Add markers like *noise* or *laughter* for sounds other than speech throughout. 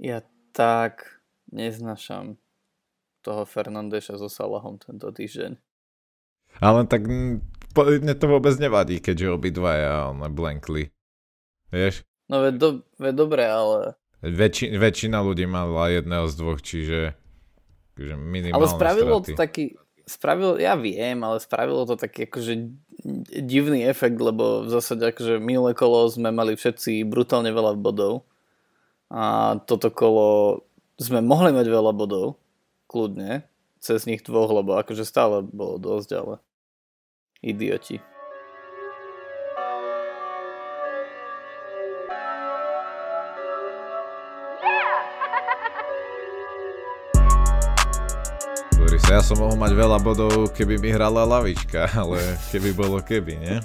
Ja tak neznašam toho Fernandeša so Salahom tento týždeň. Ale tak mne to vôbec nevadí, keďže obidvaja blankli. Vieš? No veď, do, veď dobre, ale... Väčši, väčšina ľudí mala jedného z dvoch, čiže, čiže minimálne Ale spravilo straty. to taký... Spravilo, ja viem, ale spravilo to taký akože divný efekt, lebo v zásade akože minulé kolo sme mali všetci brutálne veľa bodov a toto kolo sme mohli mať veľa bodov, kľudne, cez nich dvoch, lebo akože stále bolo dosť, ale idioti. Ja som mohol mať veľa bodov, keby mi hrala lavička, ale keby bolo keby, nie?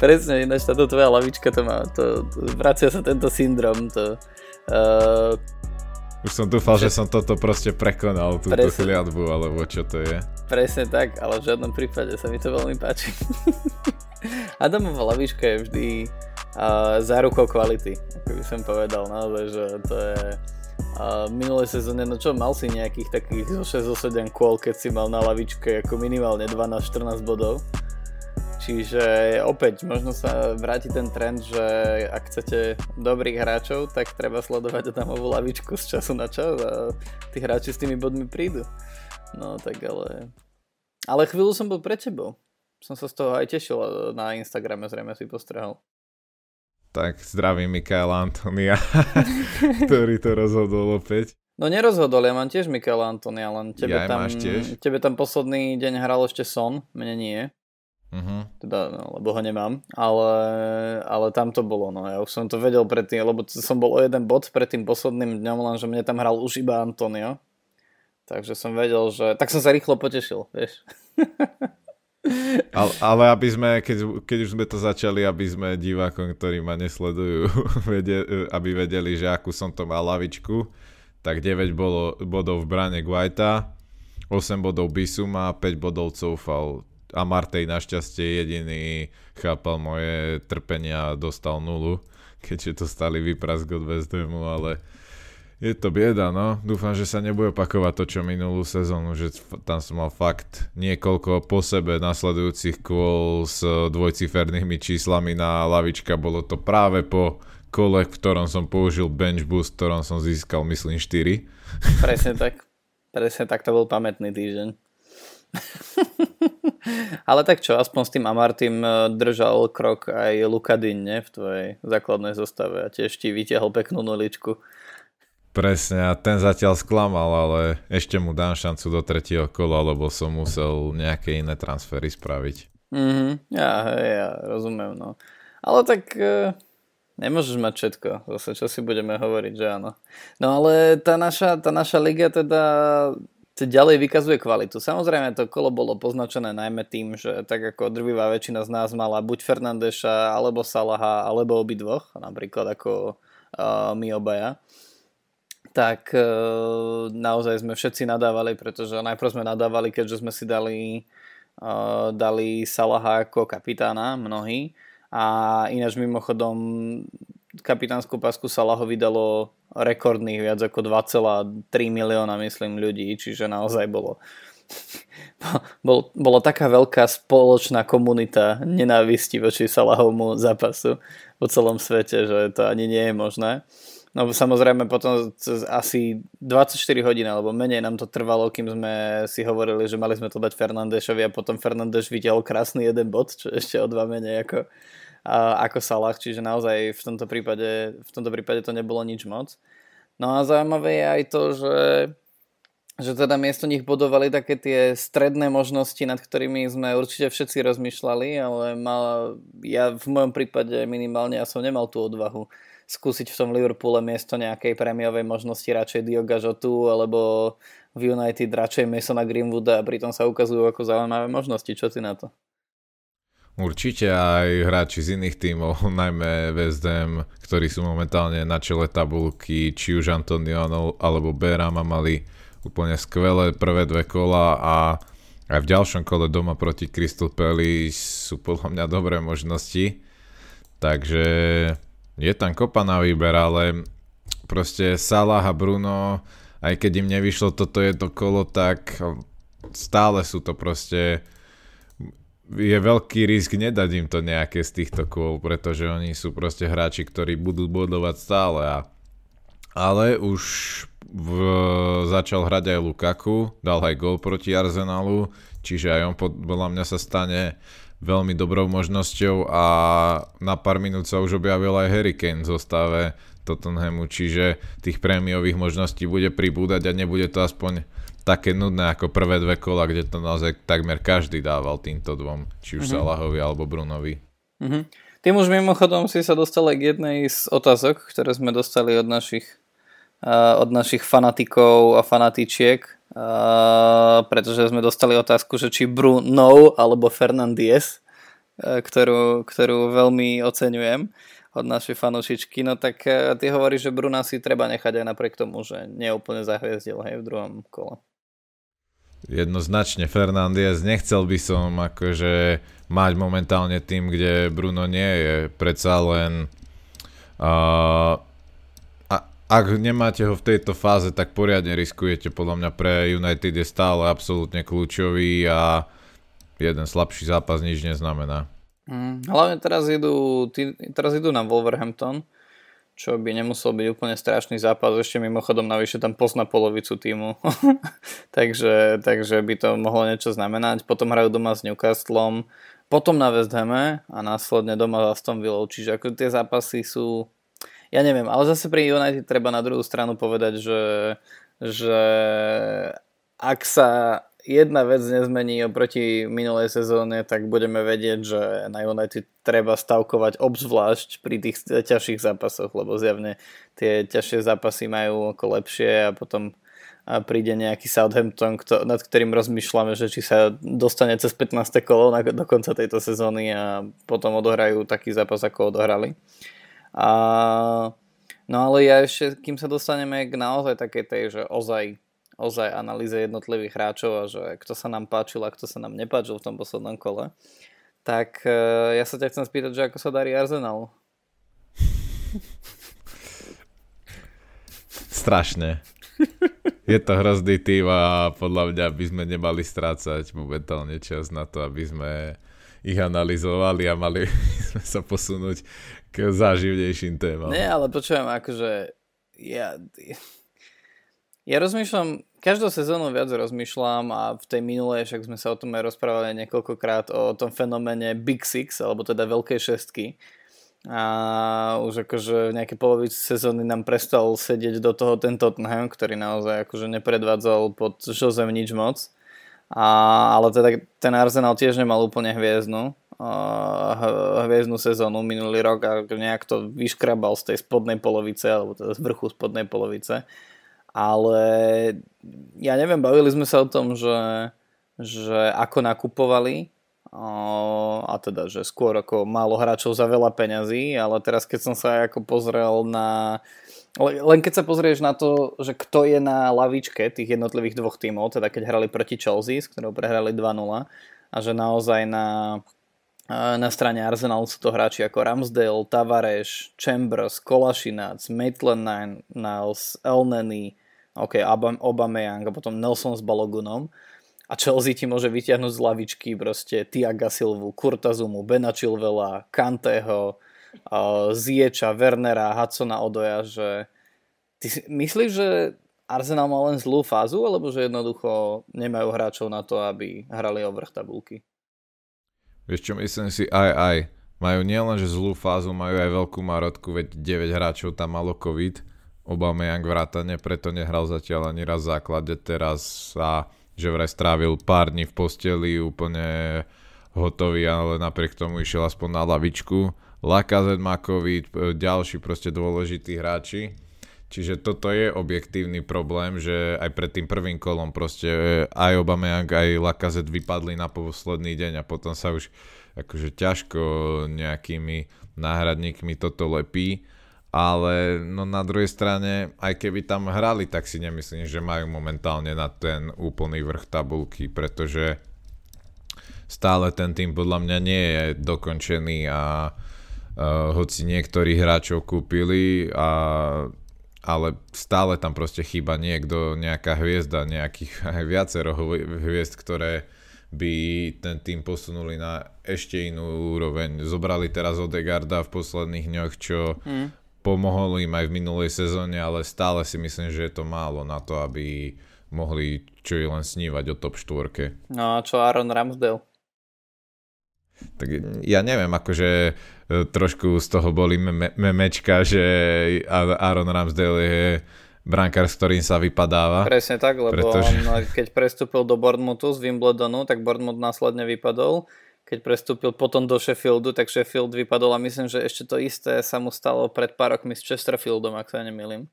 Presne, ináč táto tvoja lavička to má, to, to vracia sa tento syndrom, to uh, Už som dúfal, že som toto proste prekonal, túto Presne. chliadbu, alebo čo to je. Presne tak, ale v žiadnom prípade sa mi to veľmi páči. *laughs* Adamová lavička je vždy uh, zárukou kvality, ako by som povedal naozaj, že to je uh, minulé sezóne, no čo, mal si nejakých takých zo 6 zo 7 kôl, keď si mal na lavičke ako minimálne 12-14 bodov. Čiže opäť možno sa vráti ten trend, že ak chcete dobrých hráčov, tak treba sledovať Adamovú lavičku z času na čas a tí hráči s tými bodmi prídu. No tak ale... Ale chvíľu som bol pre tebou. Som sa z toho aj tešil na Instagrame, zrejme si postrehal. Tak zdravím Mikaela Antonia, *laughs* ktorý to rozhodol opäť. No nerozhodol, ja mám tiež Mikaela Antonia, len tebe, Ja tam, tiež? tebe tam posledný deň hral ešte Son, mne nie. Uh-huh. Teda, no, lebo ho nemám, ale, ale tam to bolo, no ja už som to vedel predtým, lebo som bol o jeden bod pred tým posledným dňom, lenže mne tam hral už iba Antonio. Takže som vedel, že... Tak som sa rýchlo potešil, vieš. Ale, ale aby sme, keď, keď už sme to začali, aby sme divákom, ktorí ma nesledujú, *laughs* vedeli, aby vedeli, že akú som to mal lavičku, tak 9 bolo, bodov v bráne Guaita, 8 bodov Bisuma, 5 bodov Coufal. A Martej našťastie jediný chápal moje trpenia a dostal nulu, keďže to stali vyprask od West Hamu, ale je to bieda, no. Dúfam, že sa nebude opakovať to, čo minulú sezónu, že tam som mal fakt niekoľko po sebe nasledujúcich kôl s dvojcifernými číslami na lavička. Bolo to práve po kole, v ktorom som použil bench boost, v ktorom som získal, myslím, 4. Presne tak. Presne tak to bol pamätný týždeň. *laughs* Ale tak čo, aspoň s tým Amartym eh, držal krok aj Lukadin, ne, v tvojej základnej zostave a tiež ti vytiahol peknú nuličku. Presne, a ten zatiaľ sklamal, ale ešte mu dám šancu do tretieho kola, lebo som musel nejaké iné transfery spraviť. Mhm, ja, hej, ja rozumiem, no. Ale tak e, nemôžeš mať všetko, zase čo si budeme hovoriť, že áno. No ale tá naša, tá naša liga teda ďalej vykazuje kvalitu. Samozrejme to kolo bolo poznačené najmä tým, že tak ako drvivá väčšina z nás mala buď Fernandeša, alebo Salaha, alebo obidvoch, napríklad ako uh, my obaja tak e, naozaj sme všetci nadávali, pretože najprv sme nadávali, keďže sme si dali, e, dali Salaha ako kapitána, mnohí. A ináč mimochodom kapitánsku pasku Salahovi dalo rekordných viac ako 2,3 milióna, myslím, ľudí, čiže naozaj bolo *laughs* bol, bola taká veľká spoločná komunita nenávisti voči Salahovmu zápasu po celom svete, že to ani nie je možné. No samozrejme potom asi 24 hodín alebo menej nám to trvalo, kým sme si hovorili, že mali sme to dať Fernandešovi a potom Fernandeš videl krásny jeden bod, čo ešte o dva menej ako, ako Salah, čiže naozaj v tomto, prípade, v tomto prípade to nebolo nič moc. No a zaujímavé je aj to, že že teda miesto nich bodovali také tie stredné možnosti, nad ktorými sme určite všetci rozmýšľali, ale mal, ja v mojom prípade minimálne ja som nemal tú odvahu skúsiť v tom Liverpoole miesto nejakej prémiovej možnosti radšej Dioga Žotu alebo v United radšej Masona Greenwooda a pritom sa ukazujú ako zaujímavé možnosti. Čo ty na to? Určite aj hráči z iných tímov, *laughs* najmä West ktorí sú momentálne na čele tabulky, či už Antonio alebo Berama mali úplne skvelé prvé dve kola a aj v ďalšom kole doma proti Crystal Palace sú podľa mňa dobré možnosti. Takže je tam kopa na výber, ale proste Salah a Bruno, aj keď im nevyšlo toto jedno kolo, tak stále sú to proste je veľký risk nedať im to nejaké z týchto kôl, pretože oni sú proste hráči, ktorí budú bodovať stále. A, ale už v, začal hrať aj Lukaku, dal aj gol proti Arsenalu, čiže aj on podľa mňa sa stane veľmi dobrou možnosťou a na pár minút sa už objavil aj Harry Kane v zostave Tottenhamu, čiže tých prémiových možností bude pribúdať a nebude to aspoň také nudné ako prvé dve kola, kde to naozaj takmer každý dával týmto dvom, či už mm-hmm. Salahovi alebo Brunovi. Mm-hmm. Tým už mimochodom si sa dostal k jednej z otázok, ktoré sme dostali od našich, uh, od našich fanatikov a fanatičiek, uh, pretože sme dostali otázku, že či Bruno alebo Fernandes, uh, ktorú, ktorú veľmi oceňujem od našej fanúšičky, no tak uh, ty hovoríš, že Bruna si treba nechať aj napriek tomu, že neúplne zahviezdil hej, v druhom kole jednoznačne Fernández. Nechcel by som akože mať momentálne tým, kde Bruno nie je. Predsa len uh, a, ak nemáte ho v tejto fáze, tak poriadne riskujete. Podľa mňa pre United je stále absolútne kľúčový a jeden slabší zápas nič neznamená. Mm, hlavne teraz idú, teraz idú na Wolverhampton čo by nemusel byť úplne strašný zápas. Ešte mimochodom navyše tam pozná polovicu týmu. *laughs* takže, takže by to mohlo niečo znamenať. Potom hrajú doma s Newcastlom, potom na West Hame a následne doma s Aston Villou. Čiže ako tie zápasy sú... Ja neviem, ale zase pri United treba na druhú stranu povedať, že, že ak sa jedna vec nezmení oproti minulej sezóne, tak budeme vedieť, že na United treba stavkovať obzvlášť pri tých ťažších zápasoch, lebo zjavne tie ťažšie zápasy majú ako lepšie a potom príde nejaký Southampton, kto, nad ktorým rozmýšľame, že či sa dostane cez 15. kolo na, do konca tejto sezóny a potom odohrajú taký zápas, ako odohrali. A, no ale ja ešte, kým sa dostaneme k naozaj takej tej, že ozaj ozaj analýze jednotlivých hráčov a že kto sa nám páčil a kto sa nám nepáčil v tom poslednom kole, tak e, ja sa ťa chcem spýtať, že ako sa darí Arsenal? Strašne. Je to hrozný tým a podľa mňa by sme nemali strácať momentálne čas na to, aby sme ich analyzovali a mali *laughs* sme sa posunúť k záživnejším témam. Nie, ale počujem, akože ja, ja rozmýšľam, každú sezónu viac rozmýšľam a v tej minulej, však sme sa o tom aj rozprávali niekoľkokrát o tom fenoméne Big Six, alebo teda veľkej šestky. A už akože v nejakej polovici sezóny nám prestal sedieť do toho ten Tottenham, ktorý naozaj akože nepredvádzal pod Josem nič moc. A, ale teda ten Arsenal tiež nemal úplne hviezdnu hviezdnu sezónu minulý rok a nejak to vyškrabal z tej spodnej polovice, alebo teda z vrchu spodnej polovice ale ja neviem, bavili sme sa o tom, že, že ako nakupovali a teda, že skôr ako málo hráčov za veľa peňazí, ale teraz keď som sa ako pozrel na len keď sa pozrieš na to, že kto je na lavičke tých jednotlivých dvoch tímov, teda keď hrali proti Chelsea, s ktorou prehrali 2-0 a že naozaj na, na strane Arsenalu sú to hráči ako Ramsdale, Tavares, Chambers, Kolašinac, Maitland Niles, Elneny, OK, Aubameyang a potom Nelson s Balogunom a Chelsea ti môže vyťahnuť z lavičky proste Tiaga Silvu, Kurtazumu, Bena Chilvela, Kanteho, Zieča, Wernera, Hudsona Odoja, že ty myslíš, že Arsenal má len zlú fázu, alebo že jednoducho nemajú hráčov na to, aby hrali o vrch tabulky? Vieš čo, myslím si aj aj. Majú nielen, že zlú fázu, majú aj veľkú marotku, veď 9 hráčov tam malo COVID Aubameyang vrátane, preto nehral zatiaľ ani raz v základe. Teraz sa, že vraj strávil pár dní v posteli, úplne hotový, ale napriek tomu išiel aspoň na lavičku. Lakazet má COVID, ďalší proste dôležití hráči. Čiže toto je objektívny problém, že aj pred tým prvým kolom proste aj Aubameyang, aj Lakazet vypadli na posledný deň a potom sa už akože ťažko nejakými náhradníkmi toto lepí ale no na druhej strane, aj keby tam hrali, tak si nemyslím, že majú momentálne na ten úplný vrch tabulky, pretože stále ten tým podľa mňa nie je dokončený a uh, hoci niektorí hráčov kúpili a ale stále tam proste chýba niekto, nejaká hviezda, nejakých *laughs* viacero hviezd, ktoré by ten tým posunuli na ešte inú úroveň. Zobrali teraz Odegarda v posledných dňoch, čo mm. Pomohol im aj v minulej sezóne, ale stále si myslím, že je to málo na to, aby mohli čo i len snívať o top 4. No a čo Aaron Ramsdale? Tak ja neviem, akože e, trošku z toho boli me- memečka, že Aaron Ramsdale je brankár, s ktorým sa vypadáva. Presne tak, lebo pretože... on keď prestúpil do Bournemouthu z Wimbledonu, tak Bournemouth následne vypadol. Keď prestúpil potom do Sheffieldu, tak Sheffield vypadol a myslím, že ešte to isté sa mu stalo pred pár rokmi s Chesterfieldom, ak sa nemýlim.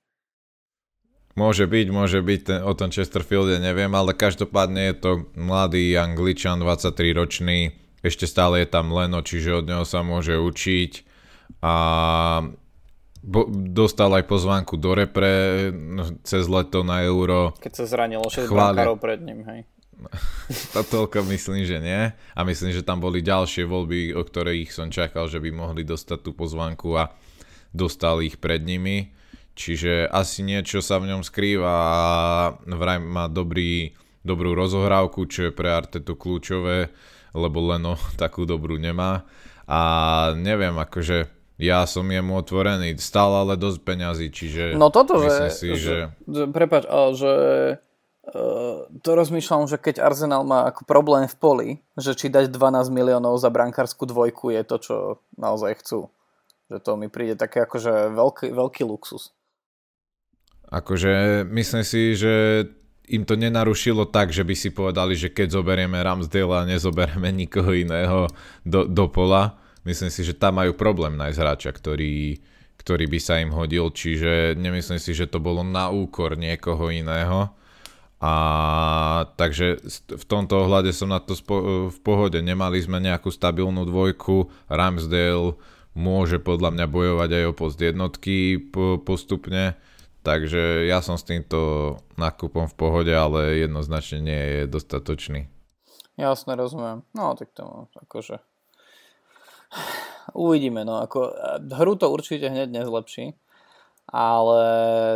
Môže byť, môže byť, ten, o tom Chesterfielde neviem, ale každopádne je to mladý Angličan, 23 ročný, ešte stále je tam Leno, čiže od neho sa môže učiť a bo, dostal aj pozvánku do repre no, cez leto na euro. Keď sa zranilo 6 brankárov pred ním, hej. *laughs* To toľko myslím, že nie. A myslím, že tam boli ďalšie voľby, o ktorých som čakal, že by mohli dostať tú pozvánku a dostali ich pred nimi. Čiže asi niečo sa v ňom skrýva a vraj má dobrý, dobrú rozohrávku, čo je pre Artetu kľúčové, lebo Leno *laughs* takú dobrú nemá. A neviem, akože ja som jemu otvorený, stále ale dosť peňazí, čiže no toto, že, si, že... že, prepač, ale že to rozmýšľam, že keď Arsenal má ako problém v poli, že či dať 12 miliónov za brankárskú dvojku je to, čo naozaj chcú. Že to mi príde také akože veľký, veľký luxus. Akože myslím si, že im to nenarušilo tak, že by si povedali, že keď zoberieme Ramsdale a nezoberieme nikoho iného do, do pola, myslím si, že tam majú problém nájsť hráča, ktorý, ktorý by sa im hodil, čiže nemyslím si, že to bolo na úkor niekoho iného. A takže v tomto ohľade som na to spo- v pohode. Nemali sme nejakú stabilnú dvojku. Ramsdale môže podľa mňa bojovať aj o post jednotky postupne Takže ja som s týmto nákupom v pohode, ale jednoznačne nie je dostatočný. Jasne, rozumiem. No, tak to akože... Uvidíme, no, ako hru to určite hneď nezlepší, ale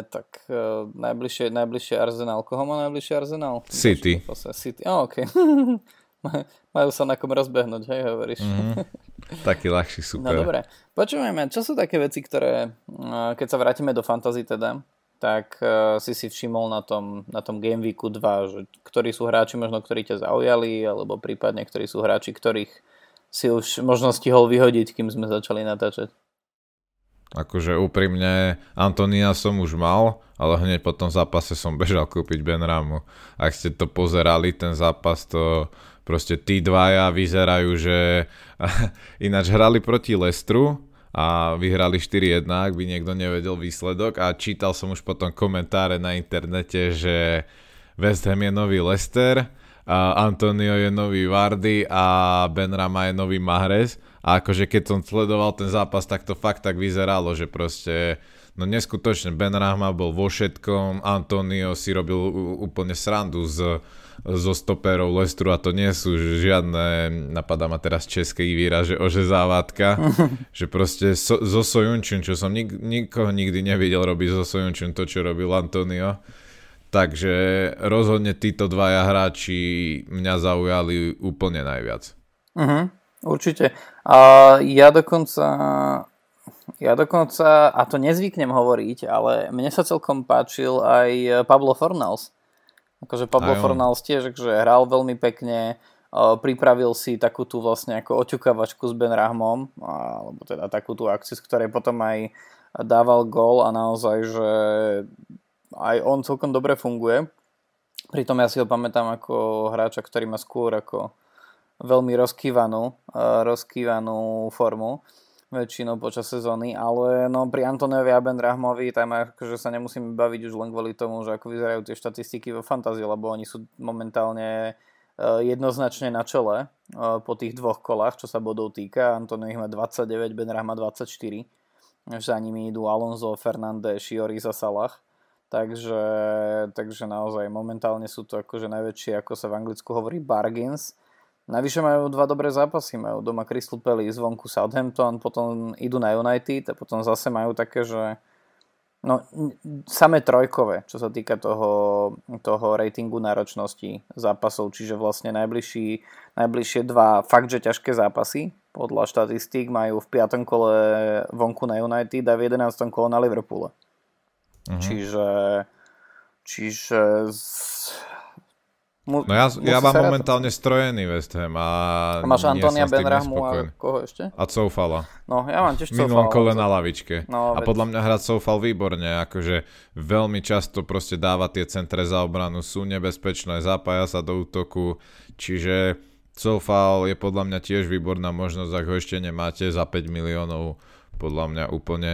tak uh, najbližšie, najbližšie Arsenal. Koho má najbližšie Arsenal? City. City, oh, OK. *laughs* Majú sa na kom rozbehnúť, hej, hovoríš. Mm-hmm. *laughs* Taký ľahší super. No dobre, počúvajme, čo sú také veci, ktoré, keď sa vrátime do fantasy teda, tak uh, si si všimol na tom, na tom Game Weeku 2, že ktorí sú hráči možno, ktorí ťa zaujali, alebo prípadne ktorí sú hráči, ktorých si už možno stihol vyhodiť, kým sme začali natáčať. Akože úprimne Antonia som už mal, ale hneď po tom zápase som *laughs* bežal kúpiť Benramu. Ak ste to pozerali, ten zápas, to proste tí dvaja vyzerajú, že *laughs* ináč hrali proti Lestru, a vyhrali 4-1, ak by niekto nevedel výsledok a čítal som už potom komentáre na internete, že West Ham je nový Leicester, a Antonio je nový Vardy a Benrama je nový Mahrez a akože keď som sledoval ten zápas, tak to fakt tak vyzeralo, že proste no neskutočne Benrahma bol vo všetkom, Antonio si robil úplne srandu z zo stoperov Lestru a to nie sú žiadne, napadá ma teraz český výraz, že ožezávatka, *laughs* že proste so, zo Sojunčun, čo som nik, nikoho nikdy nevidel robiť zo Sojunčun to, čo robil Antonio. Takže rozhodne títo dvaja hráči mňa zaujali úplne najviac. Uh-huh, určite. A ja dokonca ja dokonca, a to nezvyknem hovoriť, ale mne sa celkom páčil aj Pablo Fornals. Akože Pablo Fornals tiež, že hral veľmi pekne, pripravil si takú tú vlastne ako oťukávačku s Ben Rahmom, alebo teda takú tú akciu, z ktorej potom aj dával gól a naozaj, že aj on celkom dobre funguje. Pritom ja si ho pamätám ako hráča, ktorý má skôr ako veľmi rozkývanú, rozkývanú formu väčšinou počas sezóny, ale no pri Antoniovi a Ben Rahmovi tam akože sa nemusíme baviť už len kvôli tomu, že ako vyzerajú tie štatistiky vo fantázii, lebo oni sú momentálne eh, jednoznačne na čele eh, po tých dvoch kolách, čo sa bodov týka. Antonio ich má 29, Ben Rahma 24. Za nimi idú Alonso, Fernández, Šiori za Salah. Takže, takže naozaj momentálne sú to akože najväčšie, ako sa v Anglicku hovorí, bargains Navyše majú dva dobré zápasy, majú doma Crystal Palace, zvonku Southampton, potom idú na United a potom zase majú také, že No, samé trojkové, čo sa týka toho, toho ratingu náročnosti zápasov, čiže vlastne najbližší, najbližšie dva fakt, že ťažké zápasy, podľa štatistík majú v 5. kole vonku na United a v 11. kole na Liverpoole. Uh-huh. Čiže, čiže z, Mu, no ja, ja mám momentálne strojený West Ham a, a máš Antonia Benrahmu a koho ešte? A Coufala. No ja mám tiež Coufala. Minulom kole na lavičke. No, a veď... podľa mňa hrať Coufal výborne, akože veľmi často proste dáva tie centre za obranu, sú nebezpečné, zapája sa do útoku, čiže Coufal je podľa mňa tiež výborná možnosť, ak ho ešte nemáte za 5 miliónov, podľa mňa úplne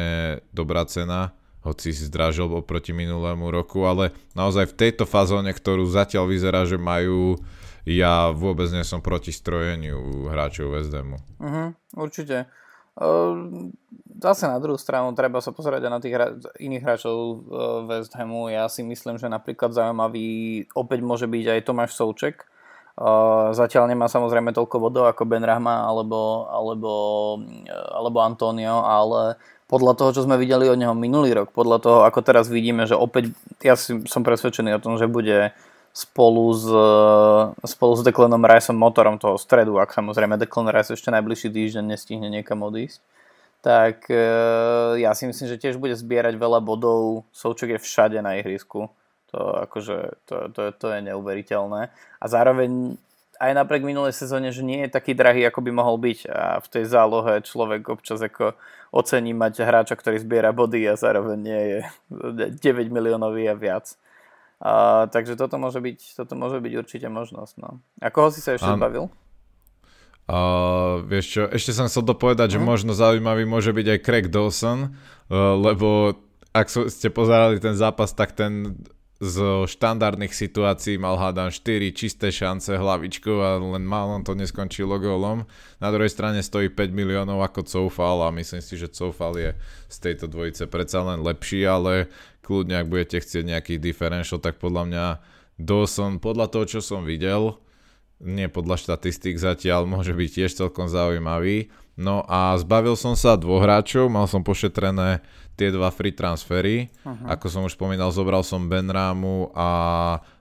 dobrá cena hoci zdražil oproti minulému roku, ale naozaj v tejto fazóne, ktorú zatiaľ vyzerá, že majú, ja vôbec nie som proti strojeniu hráčov West Hamu. Uh-huh, určite. Uh, zase na druhú stranu treba sa pozerať aj na tých hra- iných hráčov uh, West Hamu. Ja si myslím, že napríklad zaujímavý opäť môže byť aj Tomáš Souček. Uh, zatiaľ nemá samozrejme toľko vodov ako Ben Rahma alebo, alebo, alebo Antonio, ale podľa toho, čo sme videli od neho minulý rok, podľa toho, ako teraz vidíme, že opäť, ja som presvedčený o tom, že bude spolu s, spolu s Declanom Riceom motorom toho stredu, ak samozrejme Declan Rice ešte najbližší týždeň nestihne niekam odísť, tak e, ja si myslím, že tiež bude zbierať veľa bodov, Souček je všade na ihrisku, to, akože, to, to, to je neuveriteľné. A zároveň aj napriek minulej sezóne, že nie je taký drahý, ako by mohol byť a v tej zálohe človek občas ako ocení mať hráča, ktorý zbiera body a zároveň nie je 9 miliónový a viac. A, takže toto môže, byť, toto môže byť určite možnosť. No. A koho si sa ešte An... zbavil? Uh, vieš čo, ešte som chcel dopovedať, mm. že mhm. možno zaujímavý môže byť aj Craig Dawson, uh, lebo ak ste pozerali ten zápas, tak ten z štandardných situácií mal hádam 4 čisté šance hlavičkou a len málo to neskončilo gólom. Na druhej strane stojí 5 miliónov ako Coufal a myslím si, že Coufal je z tejto dvojice predsa len lepší, ale kľudne ak budete chcieť nejaký differential, tak podľa mňa Dawson, podľa toho čo som videl, nie podľa štatistík zatiaľ, môže byť tiež celkom zaujímavý. No a zbavil som sa dvoch hráčov, mal som pošetrené tie dva free transfery. Uh-huh. Ako som už spomínal, zobral som Ben Rámu a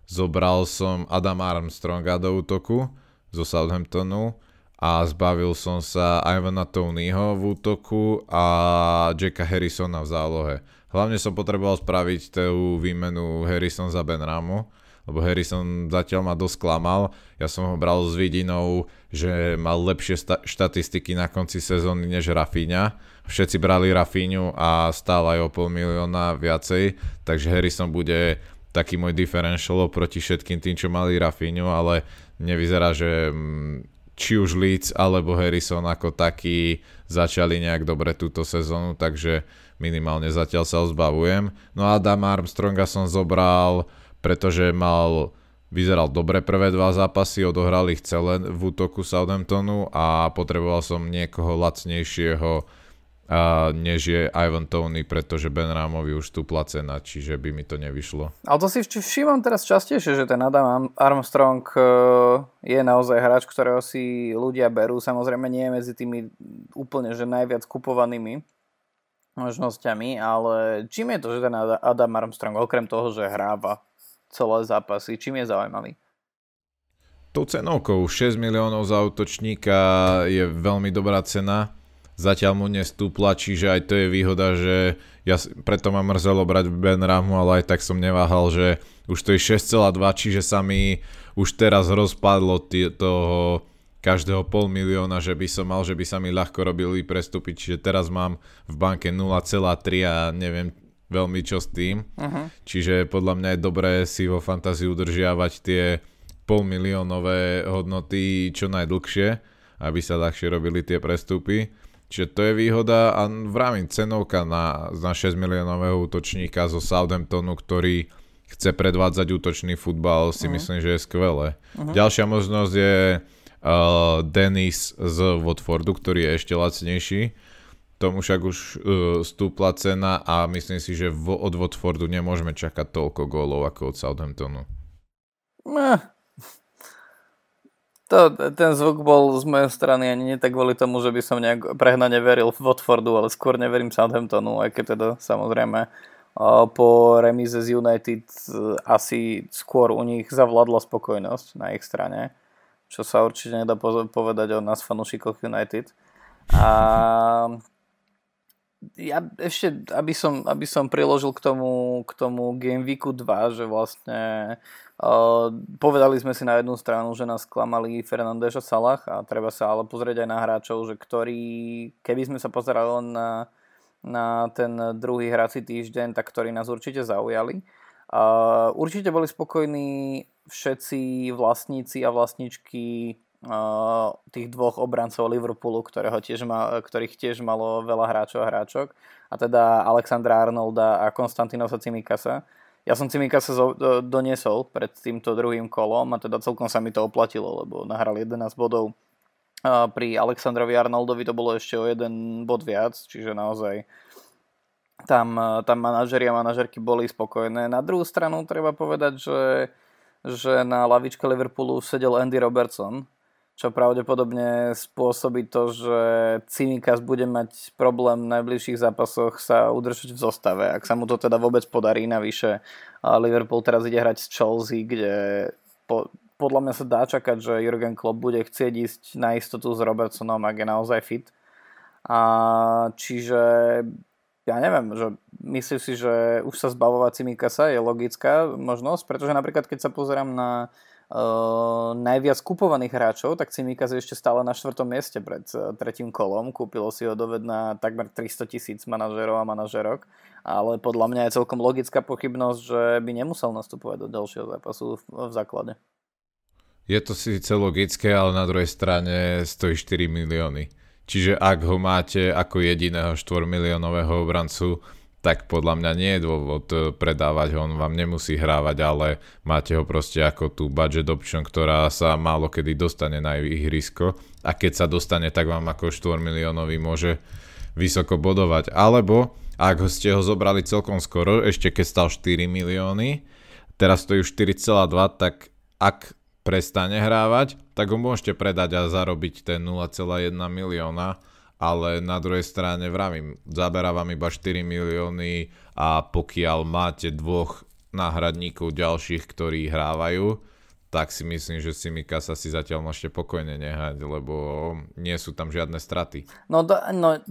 zobral som Adam Armstronga do útoku zo Southamptonu a zbavil som sa Ivana Tonyho v útoku a Jacka Harrisona v zálohe. Hlavne som potreboval spraviť tú výmenu Harrison za Ben Ramu, lebo Harrison zatiaľ ma dosť klamal. Ja som ho bral s vidinou, že mal lepšie sta- štatistiky na konci sezóny než Rafinha. Všetci brali Rafinhu a stál aj o pol milióna viacej, takže Harrison bude taký môj differential proti všetkým tým, čo mali Rafinhu, ale nevyzerá, že mm, či už Leeds alebo Harrison ako taký začali nejak dobre túto sezónu, takže minimálne zatiaľ sa zbavujem. No a Adam Armstronga som zobral pretože mal vyzeral dobre prvé dva zápasy, odohral ich celé v útoku Southamptonu a potreboval som niekoho lacnejšieho a než je Ivan Tony, pretože Ben Rámovi už stúpla cena, čiže by mi to nevyšlo. Ale to si všímam teraz častejšie, že ten Adam Armstrong e, je naozaj hráč, ktorého si ľudia berú. Samozrejme nie je medzi tými úplne že najviac kupovanými možnosťami, ale čím je to, že ten Adam Armstrong, okrem toho, že hráva celé zápasy. Čím je zaujímavý? Tou cenovkou 6 miliónov za útočníka je veľmi dobrá cena. Zatiaľ mu nestúpla, čiže aj to je výhoda, že ja preto ma mrzelo brať Ben Ramu, ale aj tak som neváhal, že už to je 6,2, čiže sa mi už teraz rozpadlo tý, toho každého pol milióna, že by som mal, že by sa mi ľahko robili prestúpiť, čiže teraz mám v banke 0,3 a neviem veľmi čo s tým. Uh-huh. Čiže podľa mňa je dobré si vo fantázii udržiavať tie polmiliónové hodnoty čo najdlhšie, aby sa ľahšie robili tie prestupy. Čiže to je výhoda a vravím cenovka na, na 6 miliónového útočníka zo Southamptonu, ktorý chce predvádzať útočný futbal, si uh-huh. myslím, že je skvelé. Uh-huh. Ďalšia možnosť je uh, Dennis z Watfordu, ktorý je ešte lacnejší tomu však už uh, stúpla cena a myslím si, že v, od Watfordu nemôžeme čakať toľko gólov ako od Southamptonu. No. To, ten zvuk bol z mojej strany ani nie tak kvôli tomu, že by som nejak prehnane veril Watfordu, ale skôr neverím Southamptonu, aj keď teda samozrejme po remize z United asi skôr u nich zavládla spokojnosť na ich strane, čo sa určite nedá povedať o nás fanúšikoch United. A ja ešte, aby som, aby som priložil k tomu, k tomu Game Weeku 2, že vlastne uh, povedali sme si na jednu stranu, že nás klamali Fernandez a Salah a treba sa ale pozrieť aj na hráčov, že ktorí, keby sme sa pozerali na, na ten druhý hrací týždeň, tak ktorí nás určite zaujali. Uh, určite boli spokojní všetci vlastníci a vlastničky tých dvoch obrancov Liverpoolu, ktorého tiež ma, ktorých tiež malo veľa hráčov a hráčok. A teda Alexandra Arnolda a Konstantinosa Cimikasa. Ja som Cimikasa doniesol pred týmto druhým kolom a teda celkom sa mi to oplatilo, lebo nahral 11 bodov. Pri Alexandrovi Arnoldovi to bolo ešte o jeden bod viac, čiže naozaj tam, tam manažeri a manažerky boli spokojné. Na druhú stranu treba povedať, že, že na lavičke Liverpoolu sedel Andy Robertson, čo pravdepodobne spôsobí to, že Cimikas bude mať problém v najbližších zápasoch sa udržať v zostave. Ak sa mu to teda vôbec podarí, navyše Liverpool teraz ide hrať s Chelsea, kde po, podľa mňa sa dá čakať, že Jurgen Klopp bude chcieť ísť na istotu s Robertsonom, ak je naozaj fit. A čiže ja neviem, že myslím si, že už sa zbavovať Cimikasa je logická možnosť, pretože napríklad keď sa pozerám na Uh, najviac kupovaných hráčov, tak Cimikas je ešte stále na štvrtom mieste pred uh, tretím kolom. Kúpilo si ho doved na takmer 300 tisíc manažerov a manažerok, ale podľa mňa je celkom logická pochybnosť, že by nemusel nastupovať do ďalšieho zápasu v, v základe. Je to síce logické, ale na druhej strane stojí 4 milióny. Čiže ak ho máte ako jediného 4 miliónového obrancu, tak podľa mňa nie je dôvod e, predávať ho, on vám nemusí hrávať, ale máte ho proste ako tú budget option, ktorá sa málo kedy dostane na ihrisko a keď sa dostane, tak vám ako 4 miliónový môže vysoko bodovať. Alebo ak ste ho zobrali celkom skoro, ešte keď stal 4 milióny, teraz stojí už 4,2, tak ak prestane hrávať, tak ho môžete predať a zarobiť ten 0,1 milióna ale na druhej strane vravím, zaberá vám iba 4 milióny a pokiaľ máte dvoch náhradníkov ďalších, ktorí hrávajú, tak si myslím, že si Mikasa si zatiaľ môžete pokojne nehať, lebo nie sú tam žiadne straty. No, do, no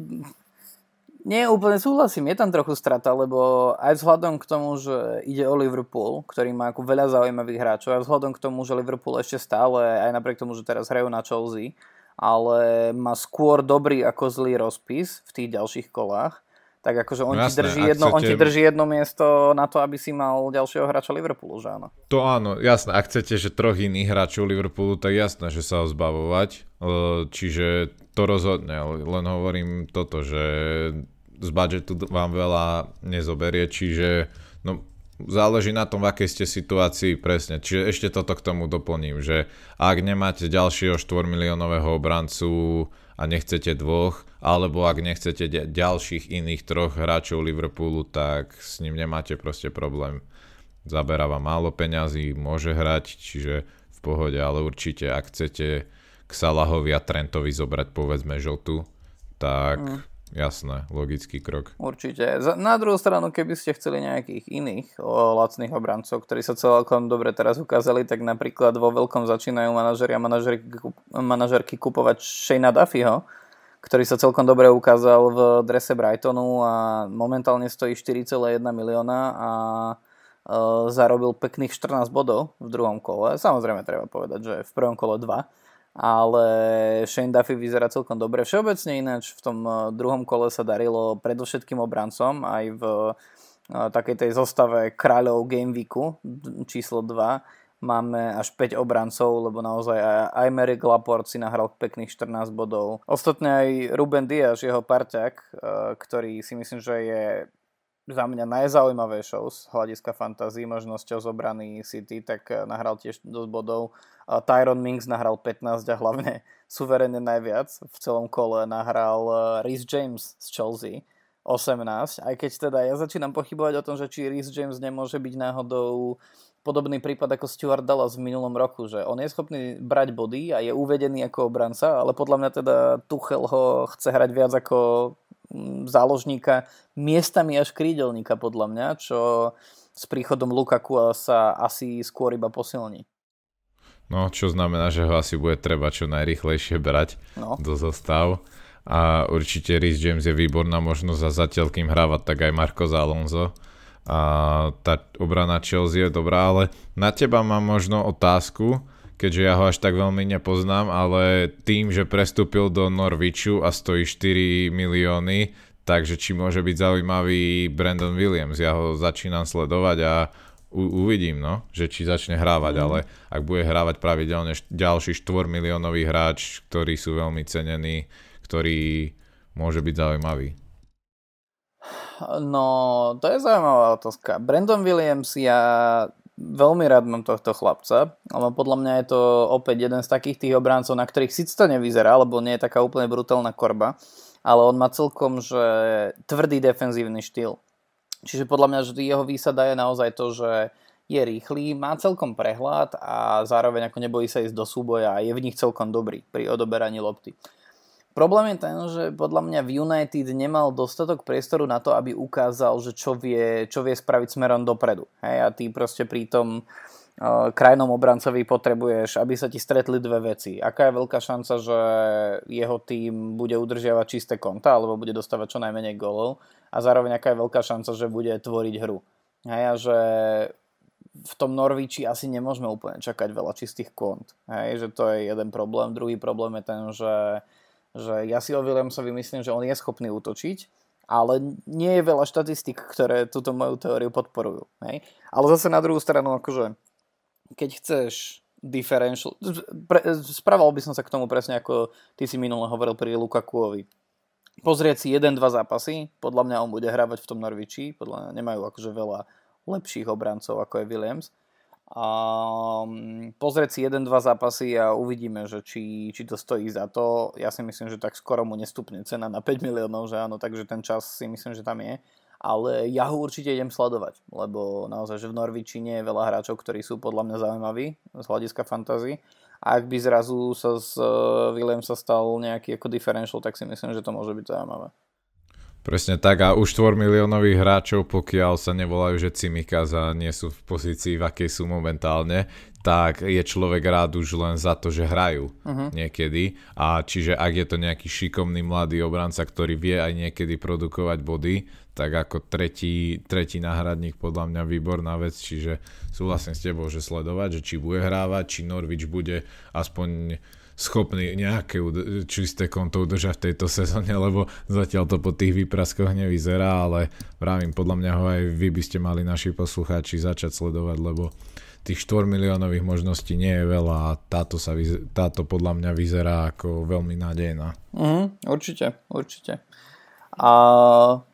nie, úplne súhlasím, je tam trochu strata, lebo aj vzhľadom k tomu, že ide o Liverpool, ktorý má ako veľa zaujímavých hráčov, aj vzhľadom k tomu, že Liverpool ešte stále, aj napriek tomu, že teraz hrajú na Chelsea, ale má skôr dobrý ako zlý rozpis v tých ďalších kolách. Tak akože on, no jasné, ti drží jedno, chcete... on ti drží jedno miesto na to, aby si mal ďalšieho hráča Liverpoolu, že áno? To áno, jasné. Ak chcete, že troch iných hráčov Liverpoolu, tak jasné, že sa ho zbavovať. Čiže to rozhodne. Len hovorím toto, že z budžetu vám veľa nezoberie, čiže no, záleží na tom, v akej ste situácii presne. Čiže ešte toto k tomu doplním, že ak nemáte ďalšieho 4 miliónového obrancu a nechcete dvoch, alebo ak nechcete ďalších iných troch hráčov Liverpoolu, tak s ním nemáte proste problém. Zaberá vám málo peňazí, môže hrať, čiže v pohode, ale určite ak chcete k Salahovi a Trentovi zobrať povedzme žltu, tak mm Jasné, logický krok. Určite. Na druhú stranu, keby ste chceli nejakých iných lacných obrancov, ktorí sa celkom dobre teraz ukázali, tak napríklad vo veľkom začínajú manažeri a manažerky kupovať Shayna Duffyho, ktorý sa celkom dobre ukázal v drese Brightonu a momentálne stojí 4,1 milióna a e, zarobil pekných 14 bodov v druhom kole. Samozrejme treba povedať, že v prvom kole 2 ale Shane Duffy vyzerá celkom dobre. Všeobecne ináč v tom eh, druhom kole sa darilo predovšetkým obrancom aj v eh, takej tej zostave kráľov Game Weeku číslo 2 máme až 5 obrancov, lebo naozaj aj Merrick Laporte si nahral pekných 14 bodov. Ostatne aj Ruben Diaz, jeho parťak, eh, ktorý si myslím, že je za mňa najzaujímavejšou z hľadiska fantázii možnosťou zobraný City, tak eh, nahral tiež dosť bodov. Tyron Minks nahral 15 a hlavne *laughs* suverene najviac v celom kole nahral eh, Rhys James z Chelsea 18, aj keď teda ja začínam pochybovať o tom, že či Rhys James nemôže byť náhodou podobný prípad ako Stuart Dallas v minulom roku, že on je schopný brať body a je uvedený ako obranca, ale podľa mňa teda Tuchel ho chce hrať viac ako záložníka, miestami až krídelníka podľa mňa, čo s príchodom Lukaku sa asi skôr iba posilní. No, čo znamená, že ho asi bude treba čo najrychlejšie brať no. do zostav. A určite Rhys James je výborná možnosť a zatiaľ, kým hráva, tak aj Marco Alonso. A tá obrana Chelsea je dobrá, ale na teba mám možno otázku, keďže ja ho až tak veľmi nepoznám, ale tým, že prestúpil do Norviču a stojí 4 milióny, takže či môže byť zaujímavý Brandon Williams. Ja ho začínam sledovať a u, uvidím, no, že či začne hrávať, mm. ale ak bude hrávať pravidelne ďalší 4 miliónový hráč, ktorí sú veľmi cenení, ktorý môže byť zaujímavý. No, to je zaujímavá otázka. Brandon Williams, ja veľmi rád mám tohto chlapca, ale podľa mňa je to opäť jeden z takých tých obráncov, na ktorých síce to nevyzerá, lebo nie je taká úplne brutálna korba, ale on má celkom že tvrdý defenzívny štýl. Čiže podľa mňa že jeho výsada je naozaj to, že je rýchly, má celkom prehľad a zároveň ako nebojí sa ísť do súboja a je v nich celkom dobrý pri odoberaní lopty. Problém je ten, že podľa mňa v United nemal dostatok priestoru na to, aby ukázal, že čo vie, čo vie spraviť smerom dopredu. Hej, a ty proste pri tom uh, krajnom obrancovi potrebuješ, aby sa ti stretli dve veci. Aká je veľká šanca, že jeho tým bude udržiavať čisté konta, alebo bude dostávať čo najmenej golov a zároveň aká je veľká šanca, že bude tvoriť hru. Hej, a že v tom Norviči asi nemôžeme úplne čakať veľa čistých kont. Hej, že to je jeden problém. Druhý problém je ten, že že ja si o Williamsovi myslím, že on je schopný útočiť, ale nie je veľa štatistik, ktoré túto moju teóriu podporujú. Hej? Ale zase na druhú stranu, akože keď chceš differential... Pre, správal by som sa k tomu presne, ako ty si minule hovoril pri Lukakuovi. Pozrieť si jeden, dva zápasy, podľa mňa on bude hravať v tom Norviči, podľa mňa nemajú akože veľa lepších obrancov ako je Williams mm, pozrieť si jeden, dva zápasy a uvidíme, že či, či to stojí za to. Ja si myslím, že tak skoro mu nestupne cena na 5 miliónov, že áno, takže ten čas si myslím, že tam je. Ale ja ho určite idem sledovať, lebo naozaj, že v Norviči nie je veľa hráčov, ktorí sú podľa mňa zaujímaví z hľadiska fantasy. A ak by zrazu sa z e, William sa stal nejaký ako differential, tak si myslím, že to môže byť zaujímavé. Presne tak a už 4 miliónových hráčov, pokiaľ sa nevolajú, že Cimikas a nie sú v pozícii, v akej sú momentálne, tak je človek rád už len za to, že hrajú uh-huh. niekedy. A čiže ak je to nejaký šikovný mladý obranca, ktorý vie aj niekedy produkovať body, tak ako tretí, tretí náhradník podľa mňa výborná vec, čiže súhlasím s tebou, že sledovať, že či bude hrávať, či Norwich bude aspoň schopný nejaké čisté konto udržať v tejto *laughs* sezóne, lebo zatiaľ to po tých výpraskoch nevyzerá, ale vravím, podľa mňa ho aj vy by ste mali naši poslucháči začať sledovať, lebo tých 4 miliónových možností nie je veľa a táto, sa, táto podľa mňa vyzerá ako veľmi nádejná. Mm, určite, určite. A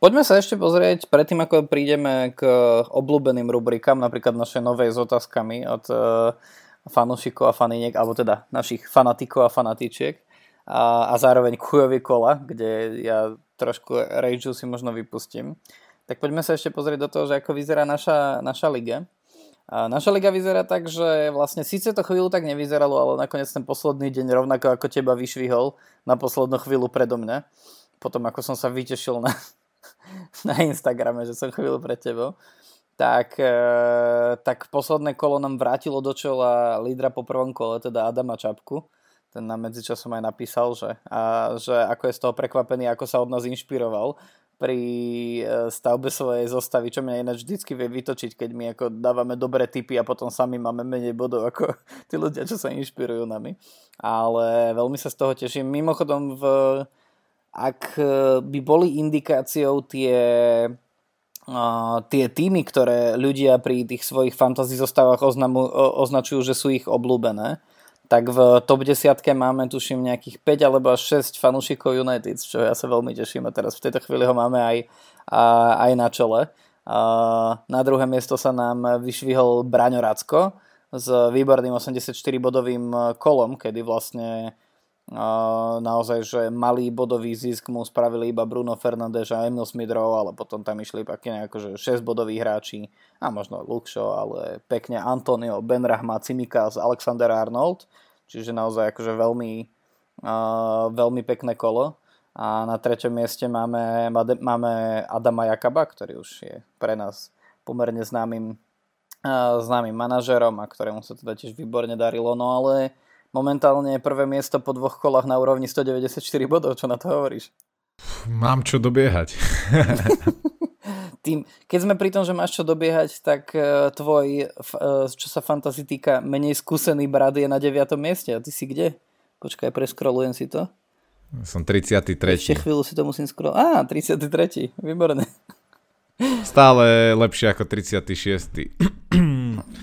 poďme sa ešte pozrieť, predtým ako prídeme k obľúbeným rubrikám, napríklad našej novej s otázkami od uh, fanúšikov a faniniek, alebo teda našich fanatikov a fanatičiek a, a zároveň kujovi kola, kde ja trošku rageu si možno vypustím. Tak poďme sa ešte pozrieť do toho, že ako vyzerá naša, naša liga. A naša liga vyzerá tak, že vlastne síce to chvíľu tak nevyzeralo, ale nakoniec ten posledný deň rovnako ako teba vyšvihol na poslednú chvíľu predo mňa. Potom ako som sa vytešil na, *laughs* na Instagrame, že som chvíľu pred tebou tak, e, tak posledné kolo nám vrátilo do čela lídra po prvom kole, teda Adama Čapku. Ten nám medzičasom aj napísal, že, a, že ako je z toho prekvapený, ako sa od nás inšpiroval pri e, stavbe svojej zostavy, čo mňa ináč vždycky vie vytočiť, keď my ako dávame dobré tipy a potom sami máme menej bodov ako *laughs* tí ľudia, čo sa inšpirujú nami. Ale veľmi sa z toho teším. Mimochodom, v, ak by boli indikáciou tie tie týmy, ktoré ľudia pri tých svojich fantasy zostavách oznamu, označujú, že sú ich obľúbené, tak v top 10 máme tuším nejakých 5 alebo 6 fanúšikov United, čo ja sa veľmi teším a teraz v tejto chvíli ho máme aj, aj na čele. Na druhé miesto sa nám vyšvihol Braňo Racko s výborným 84-bodovým kolom, kedy vlastne naozaj, že malý bodový zisk mu spravili iba Bruno Fernández a Emil Smidrov, ale potom tam išli také akože 6 bodoví hráči a možno Luxo, ale pekne Antonio, Benrahma, Cimikas, Alexander Arnold, čiže naozaj akože veľmi, uh, veľmi pekné kolo. A na treťom mieste máme, máme Adama Jakaba, ktorý už je pre nás pomerne známym, známym manažerom a ktorému sa teda tiež výborne darilo. No ale momentálne je prvé miesto po dvoch kolách na úrovni 194 bodov. Čo na to hovoríš? Mám čo dobiehať. *laughs* Tým, keď sme pri tom, že máš čo dobiehať, tak uh, tvoj, uh, čo sa fantasy týka, menej skúsený brat je na 9. mieste. A ty si kde? Počkaj, preskrolujem si to. Som 33. Ešte chvíľu si to musím skrolovať. Á, 33. Výborné. Stále lepšie ako 36.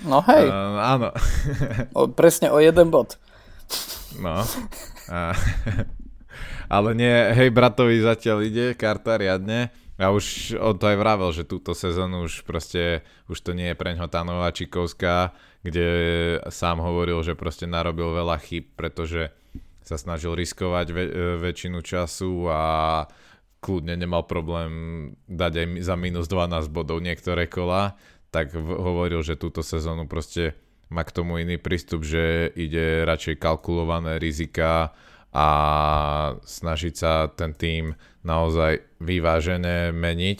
No hej. Uh, áno. o, presne o jeden bod. No. A, ale nie, hej, bratovi zatiaľ ide karta riadne. A už on to aj vravel, že túto sezónu už proste, už to nie je preňho tá Nováčikovská, kde sám hovoril, že proste narobil veľa chyb, pretože sa snažil riskovať ve- väčšinu času a kľudne nemal problém dať aj za minus 12 bodov niektoré kola, tak v- hovoril, že túto sezónu proste má k tomu iný prístup, že ide radšej kalkulované rizika a snažiť sa ten tým naozaj vyvážené meniť.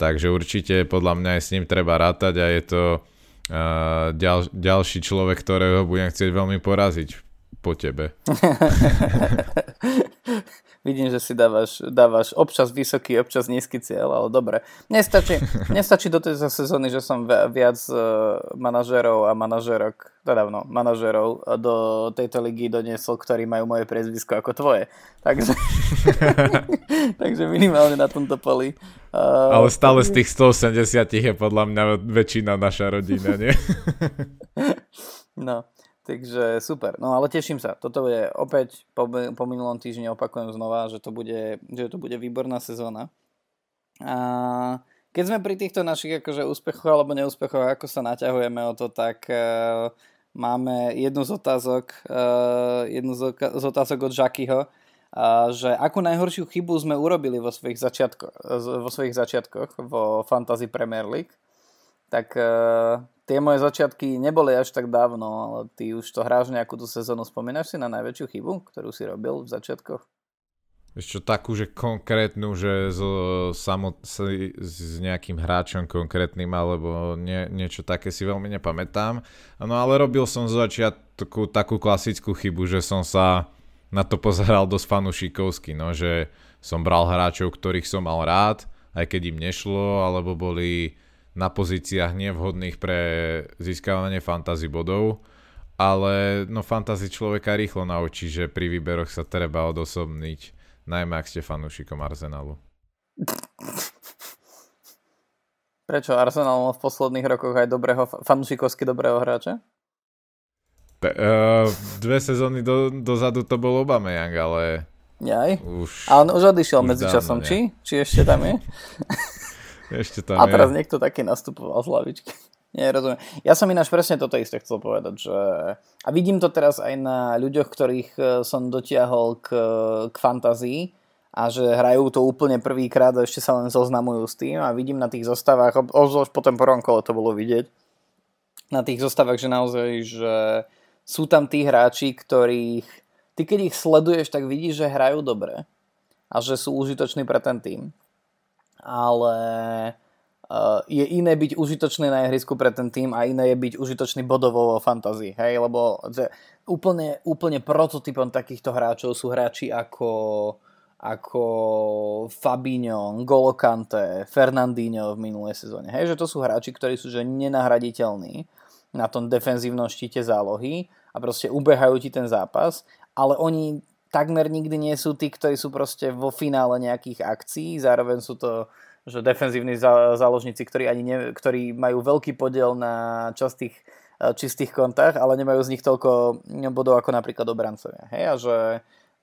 Takže určite podľa mňa aj s ním treba rátať a je to uh, ďal, ďalší človek, ktorého budem chcieť veľmi poraziť po tebe. *laughs* Vidím, že si dávaš, dávaš občas vysoký, občas nízky cieľ, ale dobre. Nestačí, *laughs* nestačí do tejto sezóny, že som viac uh, manažerov a manažerok, teda no, manažerov do tejto ligy doniesol, ktorí majú moje priezvisko ako tvoje. Takže, *laughs* takže minimálne na tomto poli. Uh, ale stále z tých 180 je podľa mňa väčšina naša rodina, nie? *laughs* no. Takže super, no ale teším sa. Toto je opäť po, po minulom týždni opakujem znova, že to bude, že to bude výborná sezóna. A keď sme pri týchto našich akože úspechoch alebo neúspechoch, ako sa naťahujeme o to, tak uh, máme jednu z otázok, uh, jednu z, z otázok od Žakyho, uh, že akú najhoršiu chybu sme urobili vo svojich začiatkoch, vo svojich začiatkoch vo Fantasy Premier League. Tak uh, tie moje začiatky neboli až tak dávno, ale ty už to hráš nejakú tú sezónu. Spomínaš si na najväčšiu chybu, ktorú si robil v začiatkoch? Ešte takú, že konkrétnu, že s, samot, s nejakým hráčom konkrétnym alebo nie, niečo také si veľmi nepamätám. No ale robil som z začiatku takú klasickú chybu, že som sa na to pozeral dosť fanušikovsky, no, že som bral hráčov, ktorých som mal rád, aj keď im nešlo, alebo boli na pozíciách nevhodných pre získavanie fantasy bodov, ale no fantasy človeka rýchlo naučí, že pri výberoch sa treba odosobniť, najmä ak ste fanúšikom Arsenalu. Prečo Arsenal mal v posledných rokoch aj dobrého, fanúšikovsky dobrého hráča? Pe, uh, dve sezóny do, dozadu to bol Obameyang, ale... Jaj? Už, a on už odišiel medzi časom, či? Či ešte tam je? *laughs* Ešte tam A teraz je. niekto taký nastupoval z lavičky. *laughs* Nie, rozumiem. Ja som ináč presne toto isté chcel povedať, že... A vidím to teraz aj na ľuďoch, ktorých e, som dotiahol k, k fantázii a že hrajú to úplne prvýkrát a ešte sa len zoznamujú s tým a vidím na tých zostavách, obzvlášť po kole to bolo vidieť, na tých zostavách, že naozaj, že sú tam tí hráči, ktorých ty keď ich sleduješ, tak vidíš, že hrajú dobre a že sú užitoční pre ten tým ale uh, je iné byť užitočný na ihrisku pre ten tým a iné je byť užitočný bodovo vo fantázii, hej, lebo že úplne, úplne prototypom takýchto hráčov sú hráči ako ako Fabinho, Golo Kante, Fernandinho v minulej sezóne. Hej, že to sú hráči, ktorí sú že nenahraditeľní na tom defenzívnom štíte zálohy a proste ubehajú ti ten zápas, ale oni takmer nikdy nie sú tí, ktorí sú proste vo finále nejakých akcií, zároveň sú to že defenzívni záložníci, ktorí, ani ne, ktorí majú veľký podiel na častých e, čistých kontách, ale nemajú z nich toľko bodov ako napríklad obrancovia. Hej? A že,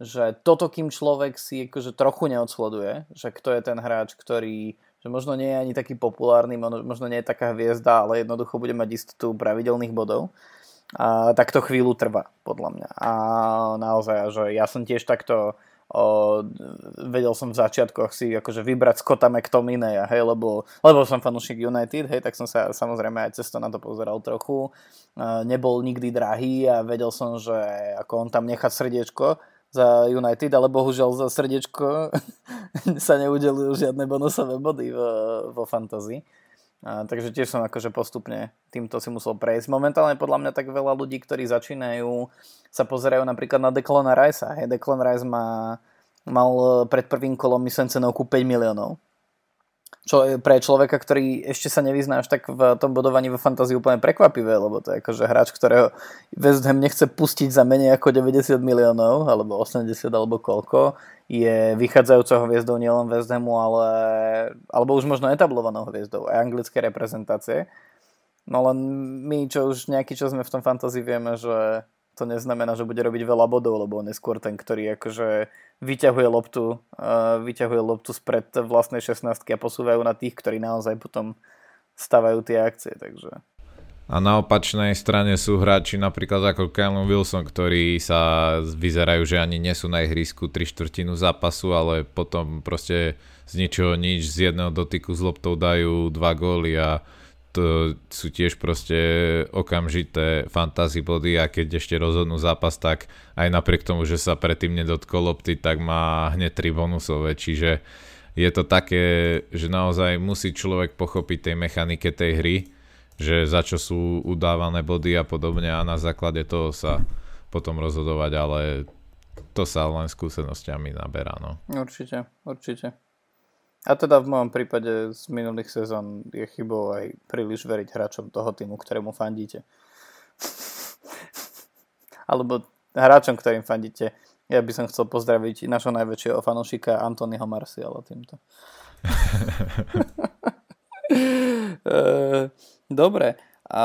že toto, kým človek si akože trochu neodsleduje, že kto je ten hráč, ktorý že možno nie je ani taký populárny, možno nie je taká hviezda, ale jednoducho bude mať istotu pravidelných bodov, a, tak to chvíľu trvá, podľa mňa. A naozaj, že ja som tiež takto o, vedel som v začiatkoch si akože vybrať Scotta McTominaya, hej, lebo, lebo som fanúšik United, hej, tak som sa samozrejme aj cesto na to pozeral trochu. E, nebol nikdy drahý a vedel som, že ako on tam nechá srdiečko za United, ale bohužiaľ za srdiečko *laughs* sa neudelujú žiadne bonusové body vo, vo fantasy. A, takže tiež som akože postupne týmto si musel prejsť. Momentálne podľa mňa tak veľa ľudí, ktorí začínajú, sa pozerajú napríklad na Declana Rice. Hej, Declan Rice má, mal pred prvým kolom myslím cenovku 5 miliónov čo je pre človeka, ktorý ešte sa nevyzná až tak v tom bodovaní vo fantázii úplne prekvapivé, lebo to je akože hráč, ktorého West Ham nechce pustiť za menej ako 90 miliónov, alebo 80 alebo koľko, je vychádzajúceho hviezdou nielen West Hamu, ale, alebo už možno etablovanou hviezdou aj anglické reprezentácie. No len my, čo už nejaký čas sme v tom fantázii, vieme, že to neznamená, že bude robiť veľa bodov, lebo on je skôr ten, ktorý akože vyťahuje loptu, uh, vyťahuje loptu spred vlastnej 16 a posúvajú na tých, ktorí naozaj potom stavajú tie akcie, takže... A na opačnej strane sú hráči napríklad ako Callum Wilson, ktorí sa vyzerajú, že ani nie sú na ihrisku 3 štvrtinu zápasu, ale potom proste z ničoho nič, z jedného dotyku s loptou dajú dva góly a to sú tiež proste okamžité fantasy body a keď ešte rozhodnú zápas, tak aj napriek tomu, že sa predtým nedotkol lopty, tak má hneď tri bonusové, čiže je to také, že naozaj musí človek pochopiť tej mechanike tej hry, že za čo sú udávané body a podobne a na základe toho sa potom rozhodovať, ale to sa len skúsenosťami naberá. No. Určite, určite. A teda v mojom prípade z minulých sezón je chybou aj príliš veriť hráčom toho týmu, ktorému fandíte. *laughs* Alebo hráčom, ktorým fandíte. Ja by som chcel pozdraviť našho najväčšieho fanúšika Antonyho Marciala týmto. *laughs* Eh, dobre. A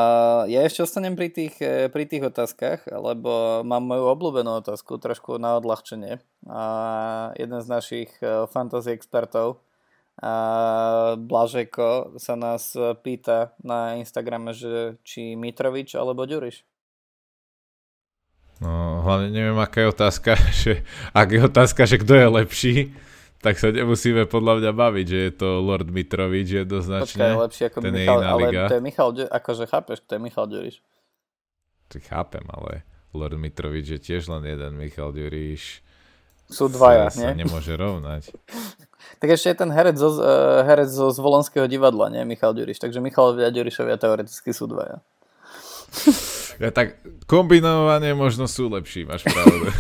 ja ešte ostanem pri tých, eh, pri tých otázkach, lebo mám moju obľúbenú otázku, trošku na odľahčenie. A jeden z našich eh, fantasy expertov, a Blažeko sa nás pýta na Instagrame, že či Mitrovič alebo Ďuriš. No, hlavne neviem, aká je otázka, *laughs* že ak je otázka, že kto je lepší, tak sa nemusíme podľa mňa baviť, že je to Lord Mitrovič jednoznačne. Počkaj, lepší ako ten Michal, ale liga. to je Michal, akože chápeš, to je Michal Ďuriš. Ty chápem, ale Lord Mitrovič je tiež len jeden, Michal Ďuriš sú dvaja, sa, nie? sa nemôže rovnať. *laughs* tak ešte je ten herec zo, uh, herec zo Zvolenského divadla, nie? Michal Ďuriš. Takže Michal a Ďurišovia teoreticky sú dvaja. ja tak kombinovanie možno sú lepší, máš pravdu. *laughs*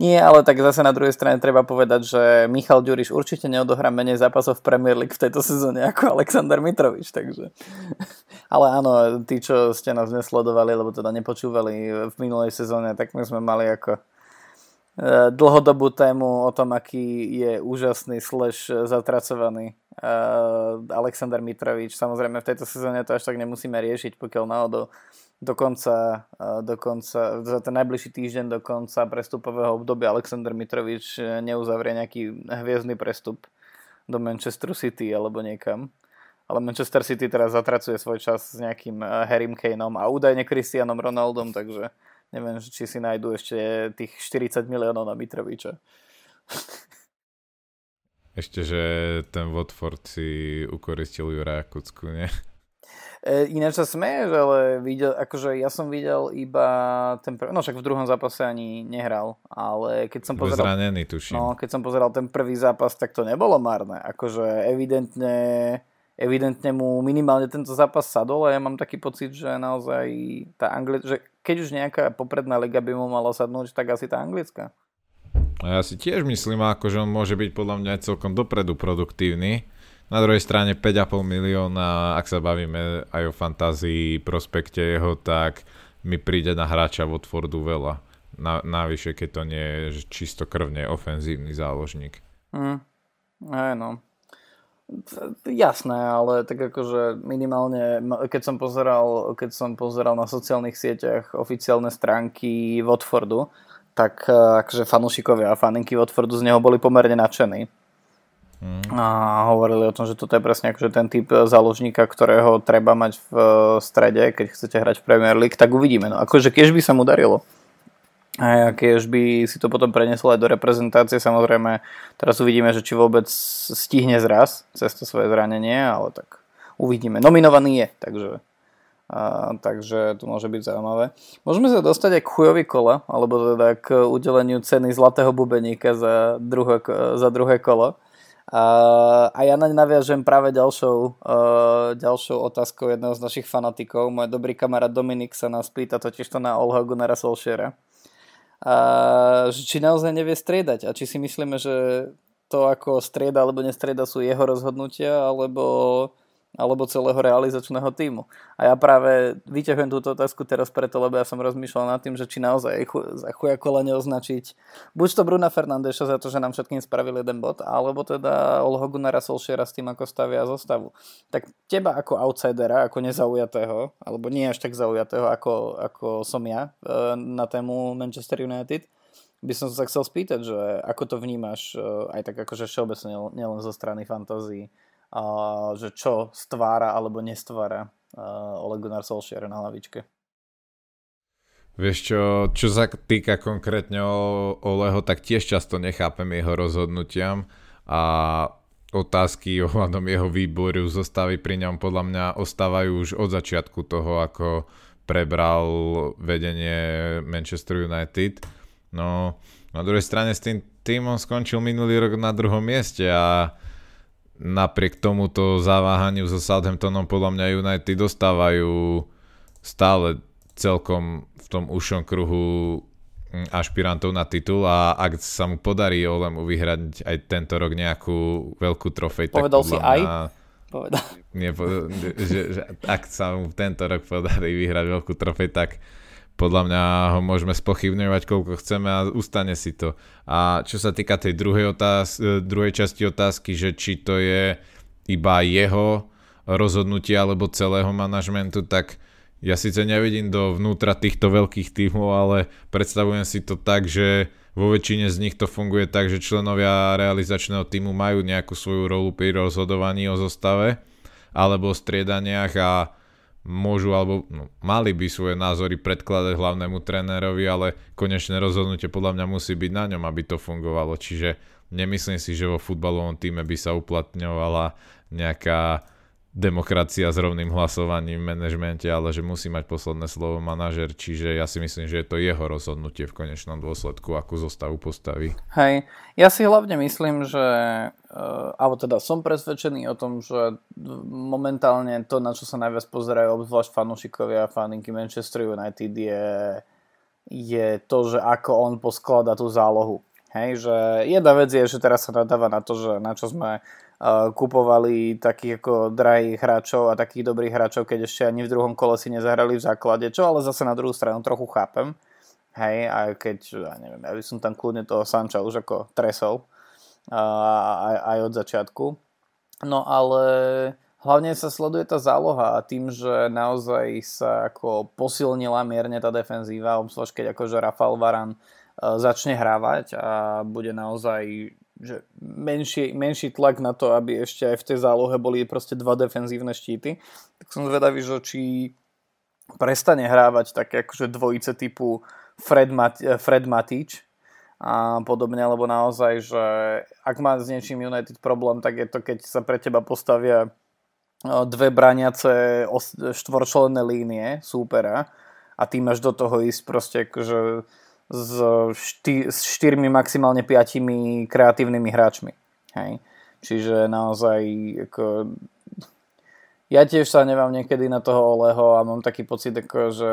Nie, ale tak zase na druhej strane treba povedať, že Michal Ďuriš určite neodohrá menej zápasov v Premier League v tejto sezóne ako Alexander Mitrovič, takže... *laughs* Ale áno, tí, čo ste nás nesledovali, alebo teda nepočúvali v minulej sezóne, tak my sme mali ako Eh, dlhodobú tému o tom, aký je úžasný slash zatracovaný uh, Alexander Mitrovič. Samozrejme v tejto sezóne to až tak nemusíme riešiť, pokiaľ náhodou dokonca, uh, dokonca za ten najbližší týždeň do konca prestupového obdobia Alexander Mitrovič neuzavrie nejaký hviezdny prestup do Manchester City alebo niekam. Ale Manchester City teraz zatracuje svoj čas s nejakým Harrym Kaneom a údajne Cristianom Ronaldom, takže Neviem, či si nájdu ešte tých 40 miliónov na Mitroviča. Ešte, že ten Watford si ukoristil Juraja Kucku, nie? E, ináč sa smeješ, ale videl, akože ja som videl iba ten prvý, no však v druhom zápase ani nehral, ale keď som pozeral... Zranený, tuším. No, keď som pozeral ten prvý zápas, tak to nebolo marné. Akože evidentne evidentne mu minimálne tento zápas sadol a ja mám taký pocit, že naozaj tá Angli- že keď už nejaká popredná liga by mu mala sadnúť, tak asi tá anglická. A ja si tiež myslím, ako, že on môže byť podľa mňa aj celkom dopredu produktívny. Na druhej strane 5,5 milióna, ak sa bavíme aj o fantázii prospekte jeho, tak mi príde na hráča Watfordu veľa. Na, navyše, keď to nie je čisto krvne ofenzívny záložník. Mm. Aj no. Jasné, ale tak akože minimálne, keď som pozeral, keď som pozeral na sociálnych sieťach oficiálne stránky Watfordu, tak e, akože fanúšikovia a faninky Watfordu z neho boli pomerne nadšení. Mm. A hovorili o tom, že toto je presne akože ten typ záložníka, ktorého treba mať v strede, keď chcete hrať v Premier League, tak uvidíme. No akože keď by sa mu darilo. A keď by si to potom prenesol aj do reprezentácie, samozrejme, teraz uvidíme, že či vôbec stihne zraz cez to svoje zranenie, ale tak uvidíme. Nominovaný je, takže A, takže to môže byť zaujímavé. Môžeme sa dostať aj k chujovi kola, alebo teda k udeleniu ceny zlatého bubeníka za druhé, za druhé kolo. A, a ja naň naviažem práve ďalšou, uh, ďalšou otázkou jedného z našich fanatikov. Môj dobrý kamarát Dominik sa nás pýta totiž to na Olha Gunnara Solskjaera. A, či naozaj nevie striedať. A či si myslíme, že to ako strieda alebo nestrieda sú jeho rozhodnutia alebo alebo celého realizačného týmu. A ja práve vyťahujem túto otázku teraz preto, lebo ja som rozmýšľal nad tým, že či naozaj za chuja kola neoznačiť buď to Bruna Fernandeša za to, že nám všetkým spravil jeden bod, alebo teda Olho Gunnara Solskjaera s tým, ako stavia zostavu. Tak teba ako outsidera, ako nezaujatého, alebo nie až tak zaujatého, ako, ako som ja e, na tému Manchester United, by som sa chcel spýtať, že ako to vnímaš e, aj tak akože všeobecne nielen zo strany fantázii a že čo stvára alebo nestvára Ole Gunnar Solskjaer na hlavičke. Vieš čo, čo sa týka konkrétne Oleho, tak tiež často nechápem jeho rozhodnutiam a otázky ohľadom jeho výboru zostavy pri ňom podľa mňa ostávajú už od začiatku toho, ako prebral vedenie Manchester United. No, na druhej strane s tým týmom skončil minulý rok na druhom mieste a napriek tomuto zaváhaniu so Southamptonom podľa mňa United dostávajú stále celkom v tom ušom kruhu mm, ašpirantov na titul a ak sa mu podarí Olemu vyhrať aj tento rok nejakú veľkú trofej, Povedal tak si aj? Povedal. Nie, že, že ak sa mu tento rok podarí vyhrať veľkú trofej, tak podľa mňa ho môžeme spochybňovať koľko chceme a ustane si to. A čo sa týka tej druhej, otáz- e, druhej časti otázky, že či to je iba jeho rozhodnutie alebo celého manažmentu, tak ja síce nevidím do vnútra týchto veľkých tímov, ale predstavujem si to tak, že vo väčšine z nich to funguje tak, že členovia realizačného týmu majú nejakú svoju rolu pri rozhodovaní o zostave alebo o striedaniach a môžu alebo no, mali by svoje názory predkladať hlavnému trénerovi, ale konečné rozhodnutie podľa mňa musí byť na ňom, aby to fungovalo. Čiže nemyslím si, že vo futbalovom týme by sa uplatňovala nejaká demokracia s rovným hlasovaním v manažmente, ale že musí mať posledné slovo manažer, čiže ja si myslím, že je to jeho rozhodnutie v konečnom dôsledku, akú zostavu postaví. Hej, ja si hlavne myslím, že uh, alebo teda som presvedčený o tom, že momentálne to, na čo sa najviac pozerajú obzvlášť fanúšikovia a faninky Manchester United je, je to, že ako on posklada tú zálohu. Hej, že jedna vec je, že teraz sa nadáva na to, že na čo sme kupovali takých ako drahých hráčov a takých dobrých hráčov, keď ešte ani v druhom kole si nezahrali v základe, čo ale zase na druhú stranu trochu chápem. Hej, a keď, ja neviem, ja by som tam kľudne toho Sanča už ako tresol aj, aj od začiatku. No ale hlavne sa sleduje tá záloha a tým, že naozaj sa ako posilnila mierne tá defenzíva, obzvlášť keď akože Rafael Varan začne hrávať a bude naozaj že menší, menší tlak na to, aby ešte aj v tej zálohe boli proste dva defenzívne štíty. Tak som zvedavý, že či prestane hrávať také akože dvojice typu Fred, Mat- Fred Matič a podobne, lebo naozaj, že ak má s niečím United problém, tak je to, keď sa pre teba postavia dve braniace štvorčlenné línie súpera a ty máš do toho ísť proste akože s, šty, s štyrmi, maximálne piatimi kreatívnymi hráčmi. Hej. Čiže naozaj ako, ja tiež sa nevám niekedy na toho Oleho a mám taký pocit, ako, že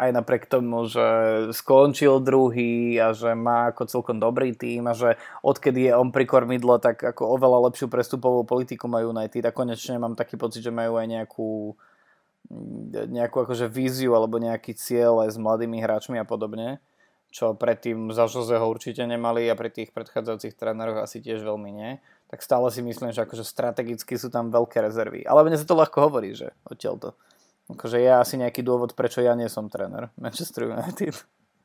aj napriek tomu, že skončil druhý a že má ako celkom dobrý tým a že odkedy je on pri kormidle, tak ako oveľa lepšiu prestupovú politiku majú United a konečne mám taký pocit, že majú aj nejakú nejakú akože víziu alebo nejaký cieľ aj s mladými hráčmi a podobne, čo predtým za Joseho určite nemali a pri tých predchádzajúcich tréneroch asi tiež veľmi nie, tak stále si myslím, že akože strategicky sú tam veľké rezervy. Ale mne sa to ľahko hovorí, že odtiaľ to. Akože je asi nejaký dôvod, prečo ja nie som tréner Manchester United.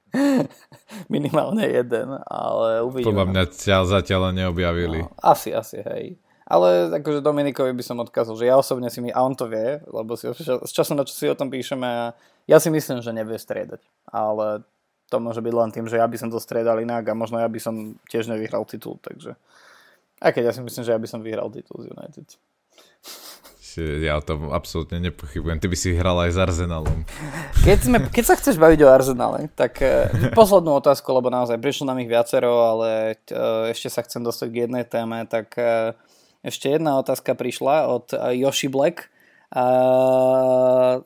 *laughs* Minimálne jeden, ale uvidíme. Podľa mňa ťa zatiaľ neobjavili. No, asi, asi, hej. Ale akože Dominikovi by som odkázal, že ja osobne si mi, a on to vie, lebo si, z času na čo si o tom píšeme, a ja si myslím, že nevie striedať. Ale to môže byť len tým, že ja by som to striedal inak a možno ja by som tiež nevyhral titul, takže... Aj keď ja si myslím, že ja by som vyhral titul z United. ja o tom absolútne nepochybujem. Ty by si hral aj s Arsenalom. Keď, sme, keď sa chceš baviť o Arsenale, tak uh, poslednú otázku, lebo naozaj prišlo nám ich viacero, ale uh, ešte sa chcem dostať k jednej téme, tak uh, ešte jedna otázka prišla od uh, Yoshi Black. Uh,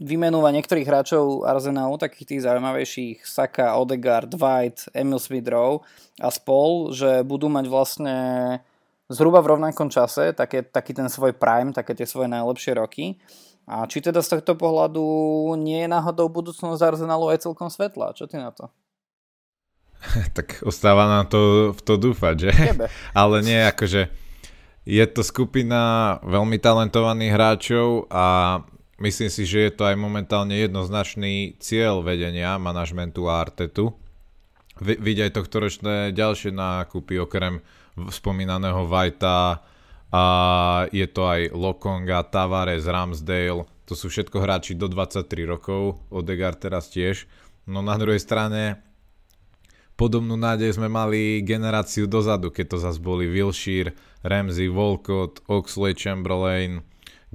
vymenúva niektorých hráčov Arsenalu, takých tých zaujímavejších, Saka, Odegaard, White, Emil Smith a spol, že budú mať vlastne zhruba v rovnakom čase, také, taký ten svoj prime, také tie svoje najlepšie roky. A či teda z tohto pohľadu nie je náhodou budúcnosť Arsenalu aj celkom svetlá? Čo ty na to? *laughs* tak ostáva na to v to dúfať, že? Tebe. *laughs* Ale nie, akože je to skupina veľmi talentovaných hráčov a myslím si, že je to aj momentálne jednoznačný cieľ vedenia manažmentu a Artetu. Vidieť aj tohto ročné ďalšie nákupy okrem spomínaného Vajta a je to aj Lokonga, Tavares, Ramsdale, to sú všetko hráči do 23 rokov, Odegaard teraz tiež. No na druhej strane podobnú nádej sme mali generáciu dozadu, keď to zase boli Wilshire, Ramsey, Volcott, Oxley, Chamberlain,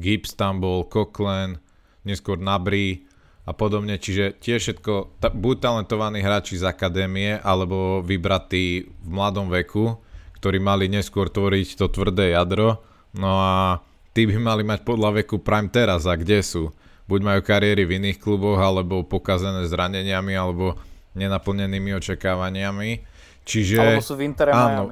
Gibbs tam bol, Cochran, neskôr Nabry a podobne, čiže tiež všetko, ta, buď talentovaní hráči z akadémie, alebo vybratí v mladom veku, ktorí mali neskôr tvoriť to tvrdé jadro. No a tí by mali mať podľa veku prime teraz a kde sú. Buď majú kariéry v iných kluboch, alebo pokazené zraneniami, alebo nenaplnenými očakávaniami. Čiže, alebo sú v Inter áno,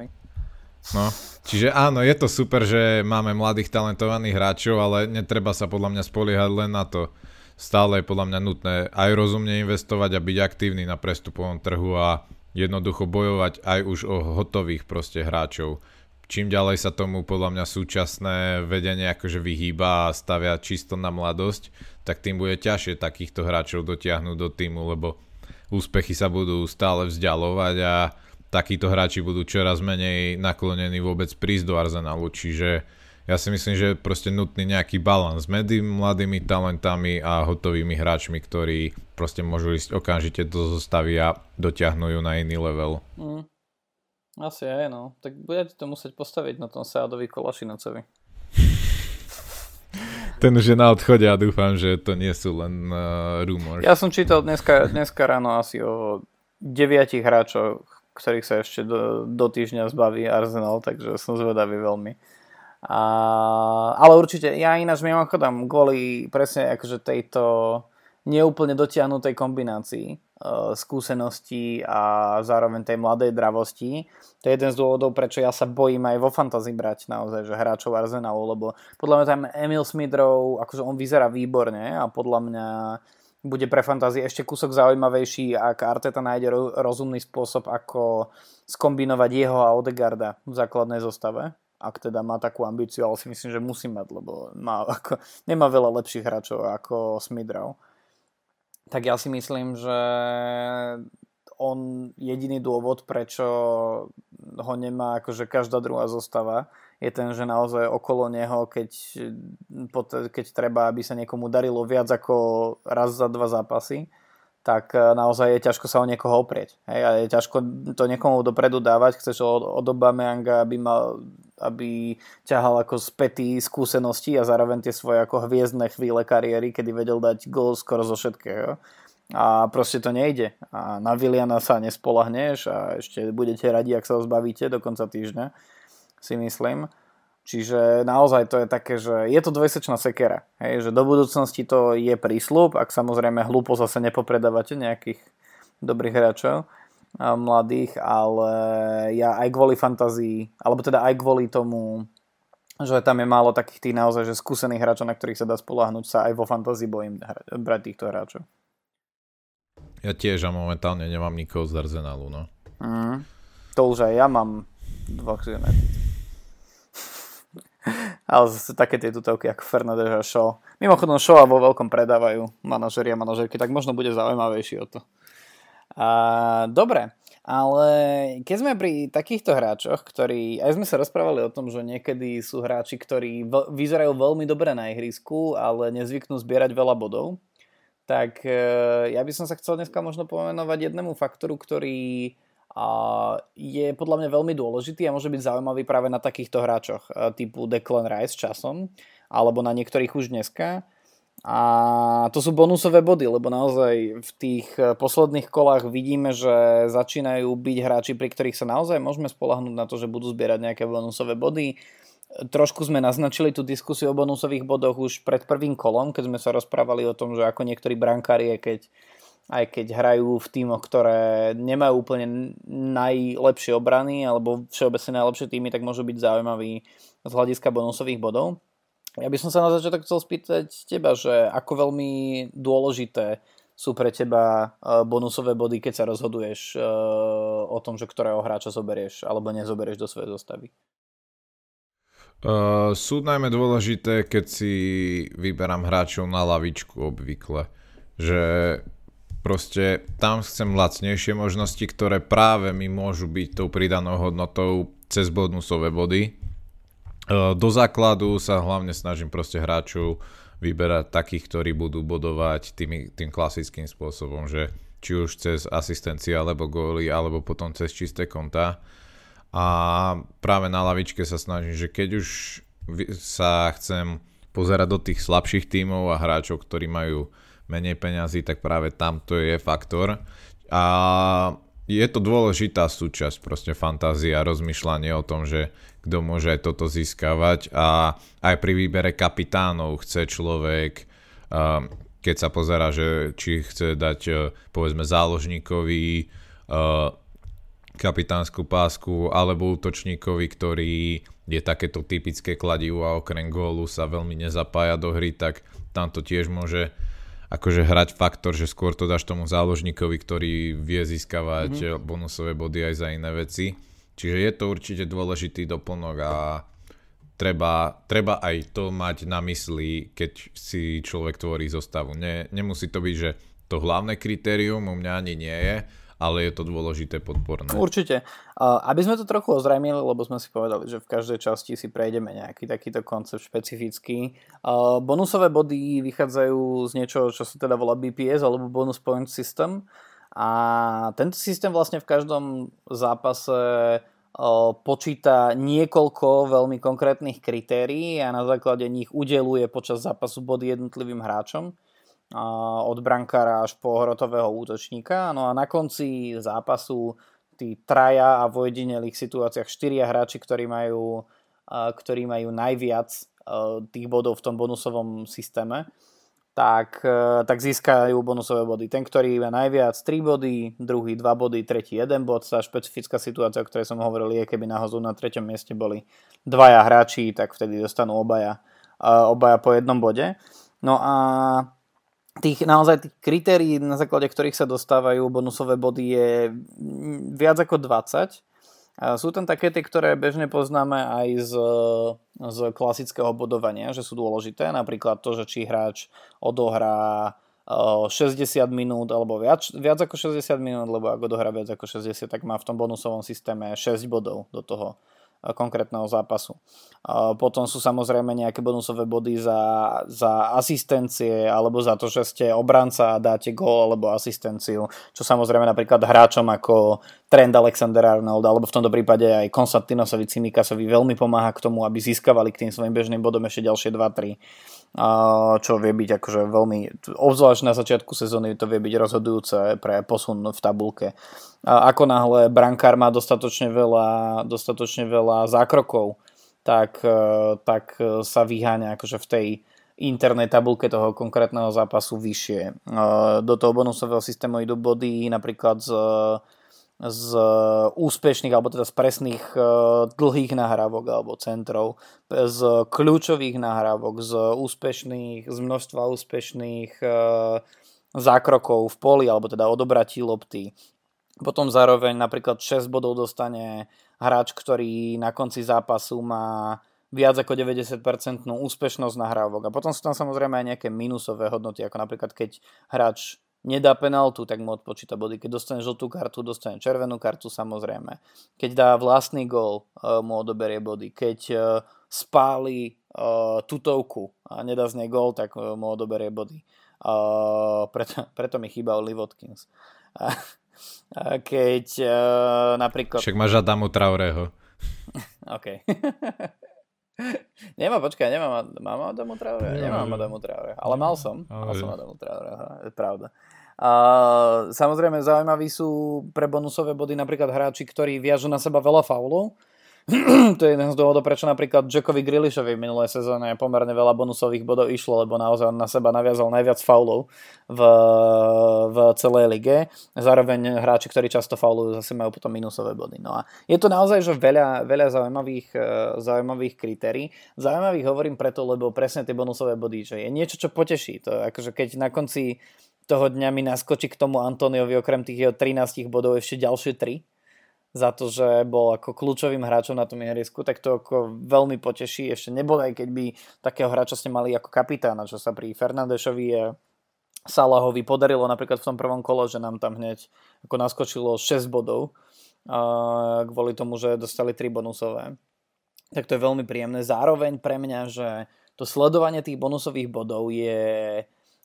No, čiže áno, je to super, že máme mladých talentovaných hráčov, ale netreba sa podľa mňa spoliehať len na to. Stále je podľa mňa nutné aj rozumne investovať a byť aktívny na prestupovom trhu a jednoducho bojovať aj už o hotových proste hráčov. Čím ďalej sa tomu podľa mňa súčasné vedenie akože vyhýba a stavia čisto na mladosť, tak tým bude ťažšie takýchto hráčov dotiahnuť do týmu, lebo úspechy sa budú stále vzdialovať a takíto hráči budú čoraz menej naklonení vôbec prísť do Arsenalu, čiže ja si myslím, že je proste nutný nejaký balans medzi mladými talentami a hotovými hráčmi, ktorí proste môžu ísť okamžite do zostavy a dotiahnu ju na iný level. Mm. Asi aj, no. Tak budete to musieť postaviť na tom Sádovi Kolašinocovi. Ten už je na odchode a dúfam, že to nie sú len uh, rumors. Ja som čítal dneska, dneska ráno asi o deviatich hráčoch, ktorých sa ešte do, do týždňa zbaví Arsenal, takže som zvedavý veľmi. A, ale určite, ja ináč mimochodom, kvôli presne akože tejto neúplne dotiahnutej kombinácii skúseností a zároveň tej mladej dravosti. To je jeden z dôvodov, prečo ja sa bojím aj vo fantasy brať naozaj, že hráčov Arsenalu, lebo podľa mňa tam Emil Smidrov, akože on vyzerá výborne a podľa mňa bude pre fantasy ešte kúsok zaujímavejší, ak Arteta nájde rozumný spôsob, ako skombinovať jeho a Odegarda v základnej zostave ak teda má takú ambíciu, ale si myslím, že musí mať, lebo má, ako, nemá veľa lepších hráčov ako Smidrow. Tak ja si myslím, že on jediný dôvod, prečo ho nemá akože každá druhá zostava, je ten, že naozaj okolo neho, keď, keď treba, aby sa niekomu darilo viac ako raz za dva zápasy, tak e, naozaj je ťažko sa o niekoho oprieť. Hej? A je ťažko to niekomu dopredu dávať. Chceš od, od Aubameyanga, aby, mal, aby ťahal ako spätý skúsenosti a zároveň tie svoje ako hviezdne chvíle kariéry, kedy vedel dať gol skoro zo všetkého. A proste to nejde. A na Viliana sa nespolahneš a ešte budete radi, ak sa ho zbavíte do konca týždňa, si myslím. Čiže naozaj to je také, že je to dvojsečná sekera. Hej, že do budúcnosti to je prísľub, ak samozrejme hlúpo zase nepopredávate nejakých dobrých hráčov mladých, ale ja aj kvôli fantázii, alebo teda aj kvôli tomu, že tam je málo takých tých naozaj že skúsených hráčov, na ktorých sa dá spolahnuť, sa aj vo fantázii bojím brať týchto hráčov. Ja tiež a momentálne nemám nikoho z Arsenalu, no. Mm, to už aj ja mám dvoch United. *laughs* Ale zase také tie tutovky ako Fernandez a Shaw. Mimochodom Shaw vo veľkom predávajú manažeri a manažerky, tak možno bude zaujímavejší o to. Dobre, ale keď sme pri takýchto hráčoch, ktorí, aj sme sa rozprávali o tom, že niekedy sú hráči, ktorí vyzerajú veľmi dobre na ihrisku, ale nezvyknú zbierať veľa bodov, tak e, ja by som sa chcel dneska možno pomenovať jednému faktoru, ktorý je podľa mňa veľmi dôležitý a môže byť zaujímavý práve na takýchto hráčoch typu Declan Rice časom. alebo na niektorých už dneska. A to sú bonusové body, lebo naozaj v tých eh, posledných kolách vidíme, že začínajú byť hráči, pri ktorých sa naozaj môžeme spolahnúť na to, že budú zbierať nejaké bonusové body. Trošku sme naznačili tú diskusiu o bonusových bodoch už pred prvým kolom, keď sme sa rozprávali o tom, že ako niektorí brankári, keď, aj keď hrajú v tímoch, ktoré nemajú úplne najlepšie obrany alebo všeobecne najlepšie týmy, tak môžu byť zaujímaví z hľadiska bonusových bodov. Ja by som sa na začiatok chcel spýtať teba, že ako veľmi dôležité sú pre teba e, bonusové body, keď sa rozhoduješ e, o tom, že ktorého hráča zoberieš alebo nezoberieš do svojej zostavy? Uh, sú najmä dôležité, keď si vyberám hráčov na lavičku obvykle. Že proste tam chcem lacnejšie možnosti, ktoré práve mi môžu byť tou pridanou hodnotou cez bonusové body do základu sa hlavne snažím proste hráčov vyberať takých, ktorí budú bodovať tým, tým klasickým spôsobom, že či už cez asistencie alebo góly, alebo potom cez čisté konta. A práve na lavičke sa snažím, že keď už sa chcem pozerať do tých slabších tímov a hráčov, ktorí majú menej peňazí, tak práve tam to je faktor. A je to dôležitá súčasť proste fantázia, rozmýšľanie o tom, že kto môže aj toto získavať. A aj pri výbere kapitánov chce človek, keď sa pozera, že či chce dať e, povedzme záložníkovi e, kapitánsku pásku alebo útočníkovi, ktorý je takéto typické kladivo a okrem gólu sa veľmi nezapája do hry, tak tam to tiež môže akože hrať faktor, že skôr to dáš tomu záložníkovi, ktorý vie získavať mm-hmm. bonusové body aj za iné veci. Čiže je to určite dôležitý doplnok a treba, treba aj to mať na mysli, keď si človek tvorí zostavu. Ne, nemusí to byť, že to hlavné kritérium u mňa ani nie je, ale je to dôležité podporné. Určite. Aby sme to trochu ozrejmili, lebo sme si povedali, že v každej časti si prejdeme nejaký takýto koncept špecifický. Bonusové body vychádzajú z niečoho, čo sa teda volá BPS alebo Bonus Point System. A tento systém vlastne v každom zápase počíta niekoľko veľmi konkrétnych kritérií a na základe nich udeluje počas zápasu body jednotlivým hráčom od brankára až po hrotového útočníka. No a na konci zápasu tí traja a v ojedinelých situáciách štyria hráči, ktorí majú, ktorí majú najviac tých bodov v tom bonusovom systéme, tak, e, tak získajú bonusové body. Ten, ktorý má najviac 3 body, druhý 2 body, tretí 1 bod. Tá špecifická situácia, o ktorej som hovoril, je, keby nahozu na treťom mieste boli dvaja hráči, tak vtedy dostanú obaja, obaja po jednom bode. No a tých naozaj tých kritérií, na základe ktorých sa dostávajú bonusové body je viac ako 20 sú tam také tie, ktoré bežne poznáme aj z, z klasického bodovania, že sú dôležité. Napríklad to, že či hráč odohrá 60 minút alebo viac, viac ako 60 minút, lebo ak odohrá viac ako 60, tak má v tom bonusovom systéme 6 bodov do toho konkrétneho zápasu. Potom sú samozrejme nejaké bonusové body za, za asistencie alebo za to, že ste obranca a dáte gól alebo asistenciu, čo samozrejme napríklad hráčom ako Trend Alexander Arnold alebo v tomto prípade aj Konstantinosovi Cimikasovi veľmi pomáha k tomu, aby získavali k tým svojim bežným bodom ešte ďalšie 2-3 čo vie byť akože veľmi, obzvlášť na začiatku sezóny to vie byť rozhodujúce pre posun v tabulke. Ako náhle brankár má dostatočne veľa, dostatočne veľa zákrokov, tak, e, tak sa vyháňa akože v tej internej tabulke toho konkrétneho zápasu vyššie. E, do toho bonusového systému idú body napríklad z z úspešných, alebo teda z presných e, dlhých nahrávok alebo centrov, z kľúčových nahrávok, z úspešných, z množstva úspešných e, zákrokov v poli, alebo teda odobratí lopty. Potom zároveň napríklad 6 bodov dostane hráč, ktorý na konci zápasu má viac ako 90% úspešnosť nahrávok. A potom sú tam samozrejme aj nejaké minusové hodnoty, ako napríklad keď hráč nedá penaltu, tak mu odpočíta body. Keď dostane žltú kartu, dostane červenú kartu samozrejme. Keď dá vlastný gól, uh, mu odoberie body. Keď uh, spáli uh, tutovku a nedá z nej gól, tak mu odoberie body. Preto, *laughs* preto mi chýba Oli Watkins. Uh, keď napríklad... Však máš Adamu Traoreho. *laughs* OK. *laughs* Nemá, počkaj, nemám, mám Adamu Traore? Nemám Adamu Traore, ale mal som. Mal som Adamu Traore, je pravda. A samozrejme zaujímaví sú pre bonusové body napríklad hráči, ktorí viažu na seba veľa faulov, *clears throat* to je jeden z dôvodov, prečo napríklad Jackovi Grillishovi v minulej sezóne pomerne veľa bonusových bodov išlo, lebo naozaj na seba naviazal najviac faulov v, v celej lige. Zároveň hráči, ktorí často faulujú, zase majú potom minusové body. No a je to naozaj že veľa, veľa zaujímavých, e, zaujímavých kritérií. Zaujímavých hovorím preto, lebo presne tie bonusové body, že je niečo, čo poteší. To akože keď na konci toho dňa mi naskočí k tomu Antoniovi okrem tých jeho 13 bodov ešte ďalšie 3, za to, že bol ako kľúčovým hráčom na tom ihrisku, tak to ako veľmi poteší. Ešte nebolo aj keď by takého hráča ste mali ako kapitána, čo sa pri Fernandešovi a Salahovi podarilo napríklad v tom prvom kole, že nám tam hneď ako naskočilo 6 bodov a kvôli tomu, že dostali 3 bonusové. Tak to je veľmi príjemné. Zároveň pre mňa, že to sledovanie tých bonusových bodov je,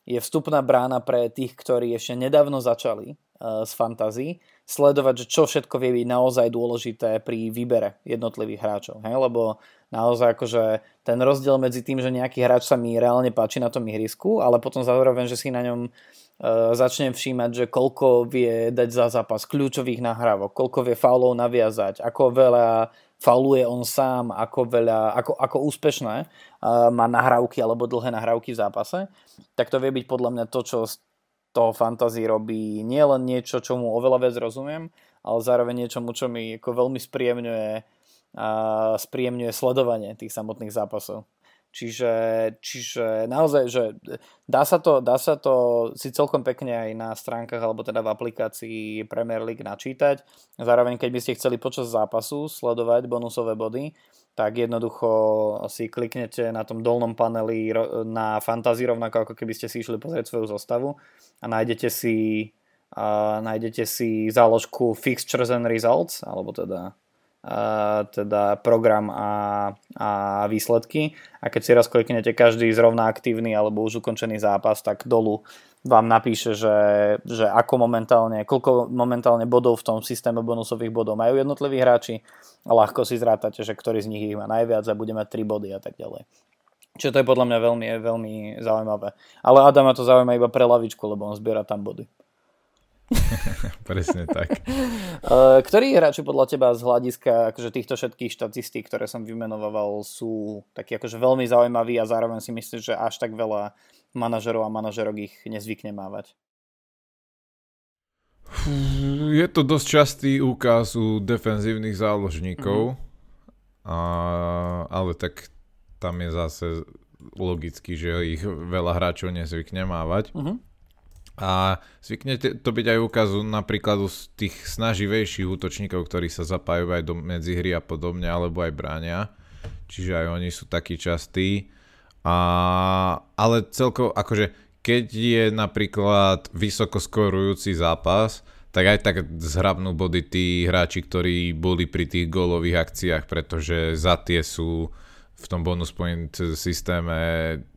je vstupná brána pre tých, ktorí ešte nedávno začali uh, s fantasy sledovať, že čo všetko vie byť naozaj dôležité pri výbere jednotlivých hráčov. Hej? Lebo naozaj akože ten rozdiel medzi tým, že nejaký hráč sa mi reálne páči na tom ihrisku, ale potom zároveň, že si na ňom e, začnem všímať, že koľko vie dať za zápas kľúčových nahrávok, koľko vie faulov naviazať, ako veľa fauluje on sám, ako, veľa, ako, ako úspešné uh, má nahrávky alebo dlhé nahrávky v zápase, tak to vie byť podľa mňa to, čo toho fantasy robí nielen niečo, čo mu oveľa viac rozumiem, ale zároveň niečomu, čo mi ako veľmi spríjemňuje, a spríjemňuje sledovanie tých samotných zápasov. Čiže, čiže naozaj, že dá sa, to, dá sa to si celkom pekne aj na stránkach alebo teda v aplikácii Premier League načítať. Zároveň, keď by ste chceli počas zápasu sledovať bonusové body, tak jednoducho si kliknete na tom dolnom paneli na fantasy rovnako ako keby ste si išli pozrieť svoju zostavu a nájdete si, a nájdete si záložku Fixtures and Results, alebo teda, teda program a, a výsledky a keď si raz kliknete každý zrovna aktívny alebo už ukončený zápas, tak dolu vám napíše, že, že ako momentálne, koľko momentálne bodov v tom systéme bonusových bodov majú jednotliví hráči a ľahko si zrátate, že ktorý z nich ich má najviac a bude mať 3 body a tak ďalej. Čiže to je podľa mňa veľmi, veľmi zaujímavé. Ale Adama to zaujíma iba pre lavičku, lebo on zbiera tam body. *laughs* Presne tak. *laughs* Eh, ktorí hráči podľa teba z hľadiska akože týchto všetkých štatistík, ktoré som vymenoval, sú takí akože veľmi zaujímaví a zároveň si myslíš, že až tak veľa manažerov a manažerok ich nezvykne mávať? Je to dosť častý úkaz u defenzívnych záložníkov, mm-hmm. a, ale tak tam je zase logicky, že ich veľa hráčov nezvykne mávať. Mm-hmm. A zvykne to byť aj úkazu napríklad z tých snaživejších útočníkov, ktorí sa zapájajú aj do medzihry a podobne, alebo aj bránia. Čiže aj oni sú takí častí. A, ale celkovo, akože keď je napríklad vysoko skorujúci zápas, tak aj tak zhrabnú body tí hráči, ktorí boli pri tých gólových akciách, pretože za tie sú v tom bonus point systéme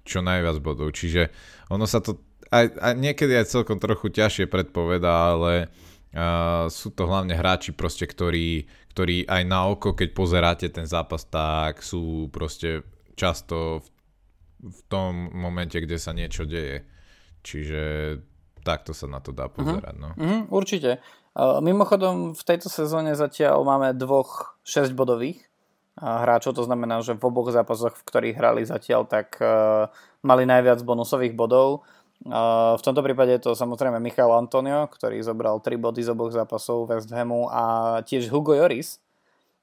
čo najviac bodov. Čiže ono sa to aj, aj niekedy aj celkom trochu ťažšie predpoveda, ale uh, sú to hlavne hráči proste, ktorí, ktorí aj na oko, keď pozeráte ten zápas, tak sú proste často v v tom momente, kde sa niečo deje. Čiže takto sa na to dá mhm. pozerať. No. Uh-huh, určite. Uh, mimochodom, v tejto sezóne zatiaľ máme dvoch 6-bodových uh, hráčov, to znamená, že v oboch zápasoch, v ktorých hrali zatiaľ, tak uh, mali najviac bonusových bodov. V tomto prípade je to samozrejme Michal Antonio, ktorý zobral 3 body z oboch zápasov West Hamu a tiež Hugo Joris,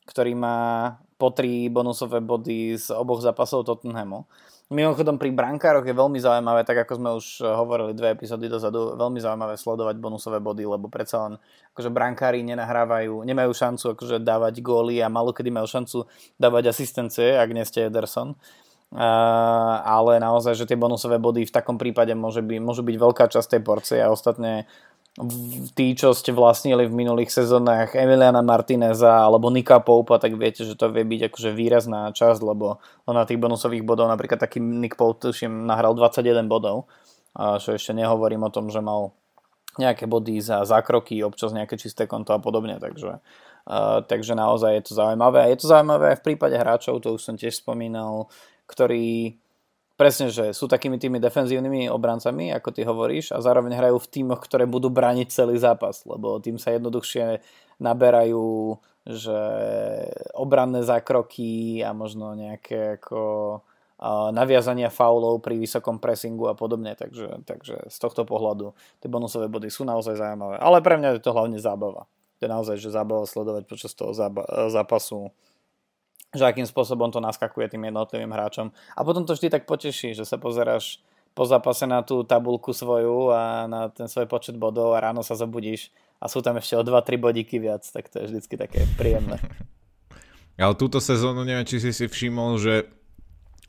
ktorý má po 3 bonusové body z oboch zápasov Tottenhamu. Mimochodom pri brankároch je veľmi zaujímavé, tak ako sme už hovorili dve epizódy dozadu, veľmi zaujímavé sledovať bonusové body, lebo predsa len akože brankári nenahrávajú, nemajú šancu akože dávať góly a malo kedy majú šancu dávať asistencie, ak nie ste Ederson. Uh, ale naozaj, že tie bonusové body v takom prípade môže by, môžu byť veľká časť tej porcie a ostatne tí, čo ste vlastnili v minulých sezónach Emiliana Martineza alebo Nika Poupa, tak viete, že to vie byť akože výrazná časť, lebo na tých bonusových bodov, napríklad taký Nick Pope, tuším, nahral 21 bodov, a čo ešte nehovorím o tom, že mal nejaké body za zákroky, občas nejaké čisté konto a podobne, takže Uh, takže naozaj je to zaujímavé. A je to zaujímavé aj v prípade hráčov, to už som tiež spomínal, ktorí presne, že sú takými tými defenzívnymi obrancami, ako ty hovoríš, a zároveň hrajú v tímoch, ktoré budú brániť celý zápas, lebo tým sa jednoduchšie naberajú že obranné zákroky a možno nejaké ako naviazania faulov pri vysokom pressingu a podobne, takže, takže z tohto pohľadu tie bonusové body sú naozaj zaujímavé. Ale pre mňa je to hlavne zábava to je naozaj, že zábava sledovať počas toho zápasu že akým spôsobom to naskakuje tým jednotlivým hráčom. A potom to vždy tak poteší, že sa pozeráš po zápase na tú tabulku svoju a na ten svoj počet bodov a ráno sa zobudíš a sú tam ešte o 2-3 bodíky viac, tak to je vždycky také príjemné. *laughs* Ale túto sezónu neviem, či si si všimol, že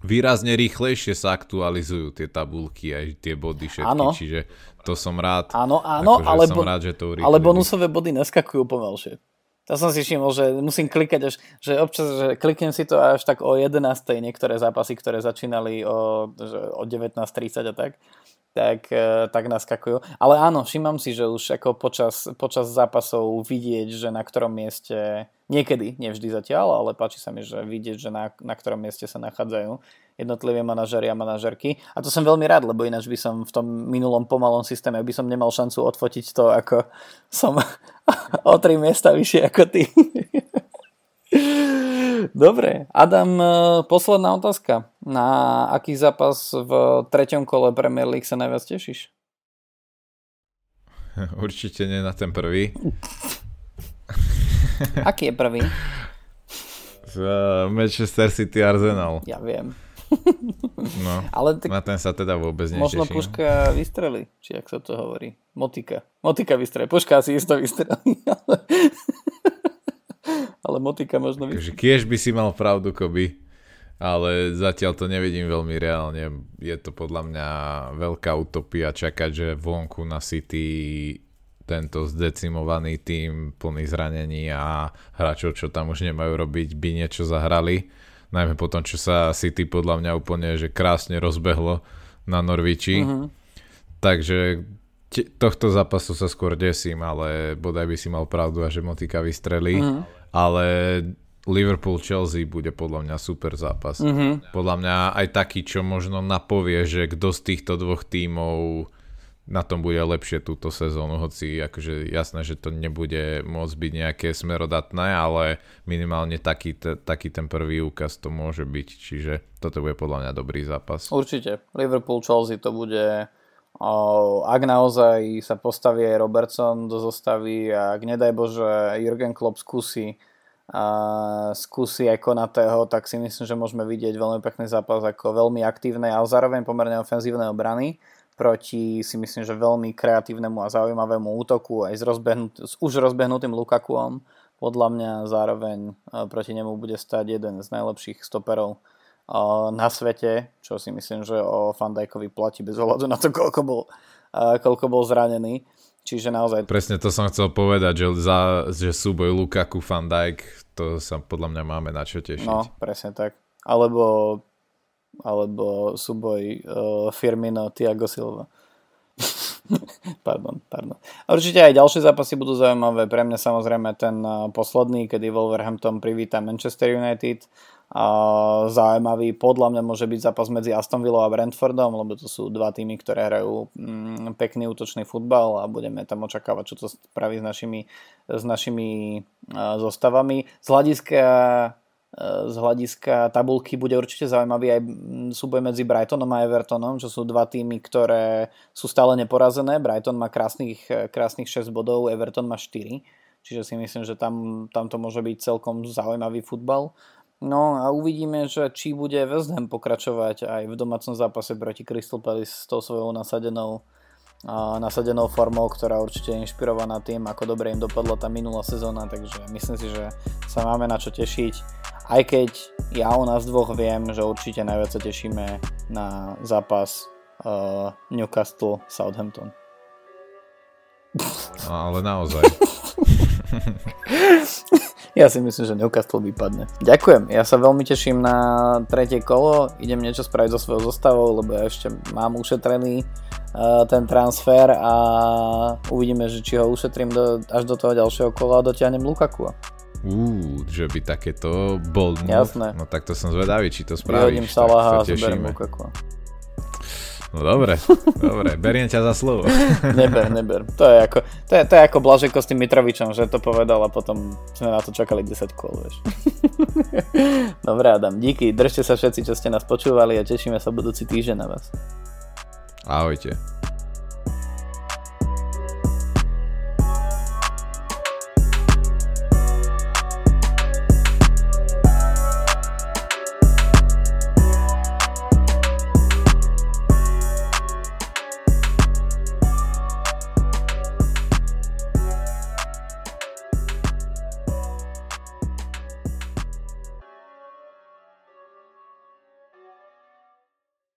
výrazne rýchlejšie sa aktualizujú tie tabulky aj tie body všetky, ano. čiže to som rád. Áno, áno, ale, som rád, že to ale bonusové body neskakujú pomalšie. To som si všimol, že musím klikať až, že občas, že kliknem si to až tak o 11. niektoré zápasy, ktoré začínali o, o 19.30 a tak tak, e, tak naskakujú. Ale áno, všímam si, že už ako počas, počas zápasov vidieť, že na ktorom mieste, niekedy, nevždy zatiaľ, ale páči sa mi, že vidieť, že na, na ktorom mieste sa nachádzajú jednotlivé manažery a manažerky. A to som veľmi rád, lebo ináč by som v tom minulom pomalom systéme by som nemal šancu odfotiť to, ako som *laughs* o tri miesta vyššie ako ty. *laughs* Dobre, Adam, e, posledná otázka. Na aký zápas v treťom kole Premier League sa najviac tešíš? *laughs* Určite nie na ten prvý. Aký je prvý? Uh, Manchester City Arsenal. Ja viem. No, *laughs* Ale tak na ten sa teda vôbec neteším. Možno puška vystreli, či ak sa to hovorí. Motika. Motika vystreli. Puška asi isto vystreli. *laughs* Ale ale motika možno... Vy... Takže kiež by si mal pravdu, Koby, ale zatiaľ to nevidím veľmi reálne. Je to podľa mňa veľká utopia čakať, že vonku na City tento zdecimovaný tým plný zranení a hráčov, čo tam už nemajú robiť, by niečo zahrali. Najmä po tom, čo sa City podľa mňa úplne že krásne rozbehlo na Norviči. Uh-huh. Takže tohto zápasu sa skôr desím, ale bodaj by si mal pravdu a že Motika vystrelí. Uh-huh ale Liverpool-Chelsea bude podľa mňa super zápas. Mm-hmm. Podľa mňa aj taký, čo možno napovie, že kto z týchto dvoch tímov na tom bude lepšie túto sezónu, hoci akože jasné, že to nebude môcť byť nejaké smerodatné, ale minimálne taký, te, taký ten prvý úkaz to môže byť, čiže toto bude podľa mňa dobrý zápas. Určite. Liverpool-Chelsea to bude ak naozaj sa postaví aj Robertson do zostavy a ak nedaj Bože Jurgen Klopp skúsi a skúsi aj Konatého, tak si myslím, že môžeme vidieť veľmi pekný zápas ako veľmi aktívnej, ale zároveň pomerne ofenzívnej obrany proti si myslím, že veľmi kreatívnemu a zaujímavému útoku aj s, rozbehnut, s už rozbehnutým Lukakuom. Podľa mňa zároveň proti nemu bude stať jeden z najlepších stoperov na svete, čo si myslím, že o Fandajkovi platí bez ohľadu na to, koľko bol, koľko bol zranený. Čiže naozaj... Presne to som chcel povedať, že, za, že súboj Lukaku Fandajk, to sa podľa mňa máme na čo tešiť. No, presne tak. Alebo, alebo súboj uh, Firmino Tiago Silva. *laughs* pardon, pardon. Určite aj ďalšie zápasy budú zaujímavé. Pre mňa samozrejme ten uh, posledný, kedy Wolverhampton privíta Manchester United zaujímavý. Podľa mňa môže byť zápas medzi Aston Villou a Brentfordom, lebo to sú dva týmy, ktoré hrajú mm, pekný útočný futbal a budeme tam očakávať, čo to spraví s našimi, s našimi zostavami. Z hľadiska z hľadiska tabulky bude určite zaujímavý aj súboj medzi Brightonom a Evertonom, čo sú dva týmy, ktoré sú stále neporazené. Brighton má krásnych, krásnych 6 bodov, Everton má 4, čiže si myslím, že tam, tam to môže byť celkom zaujímavý futbal. No a uvidíme, že či bude West Ham pokračovať aj v domácom zápase proti Crystal Palace s tou svojou nasadenou, a nasadenou formou, ktorá určite je inšpirovaná tým, ako dobre im dopadla tá minulá sezóna, takže myslím si, že sa máme na čo tešiť. Aj keď ja u nás dvoch viem, že určite najviac sa tešíme na zápas uh, Newcastle Southampton. Ale naozaj. *laughs* ja si myslím, že Newcastle vypadne. Ďakujem, ja sa veľmi teším na tretie kolo, idem niečo spraviť so svojou zostavou, lebo ja ešte mám ušetrený uh, ten transfer a uvidíme, že či ho ušetrím do, až do toho ďalšieho kola a dotiahnem Lukaku. Uú, že by takéto bold move. Jasné. No tak to som zvedavý, či to spravíš. Vyhodím Salaha a zoberiem. Lukaku. No dobre, *laughs* dobre, beriem ťa za slovo. *laughs* Neber, neber. To je ako, to je, to je ako Blažeko s tým Mitrovičom, že to povedal a potom sme na to čakali 10 kôl, vieš. *laughs* Dobre Adam, díky, držte sa všetci, čo ste nás počúvali a tešíme sa budúci týždeň na vás. Ahojte.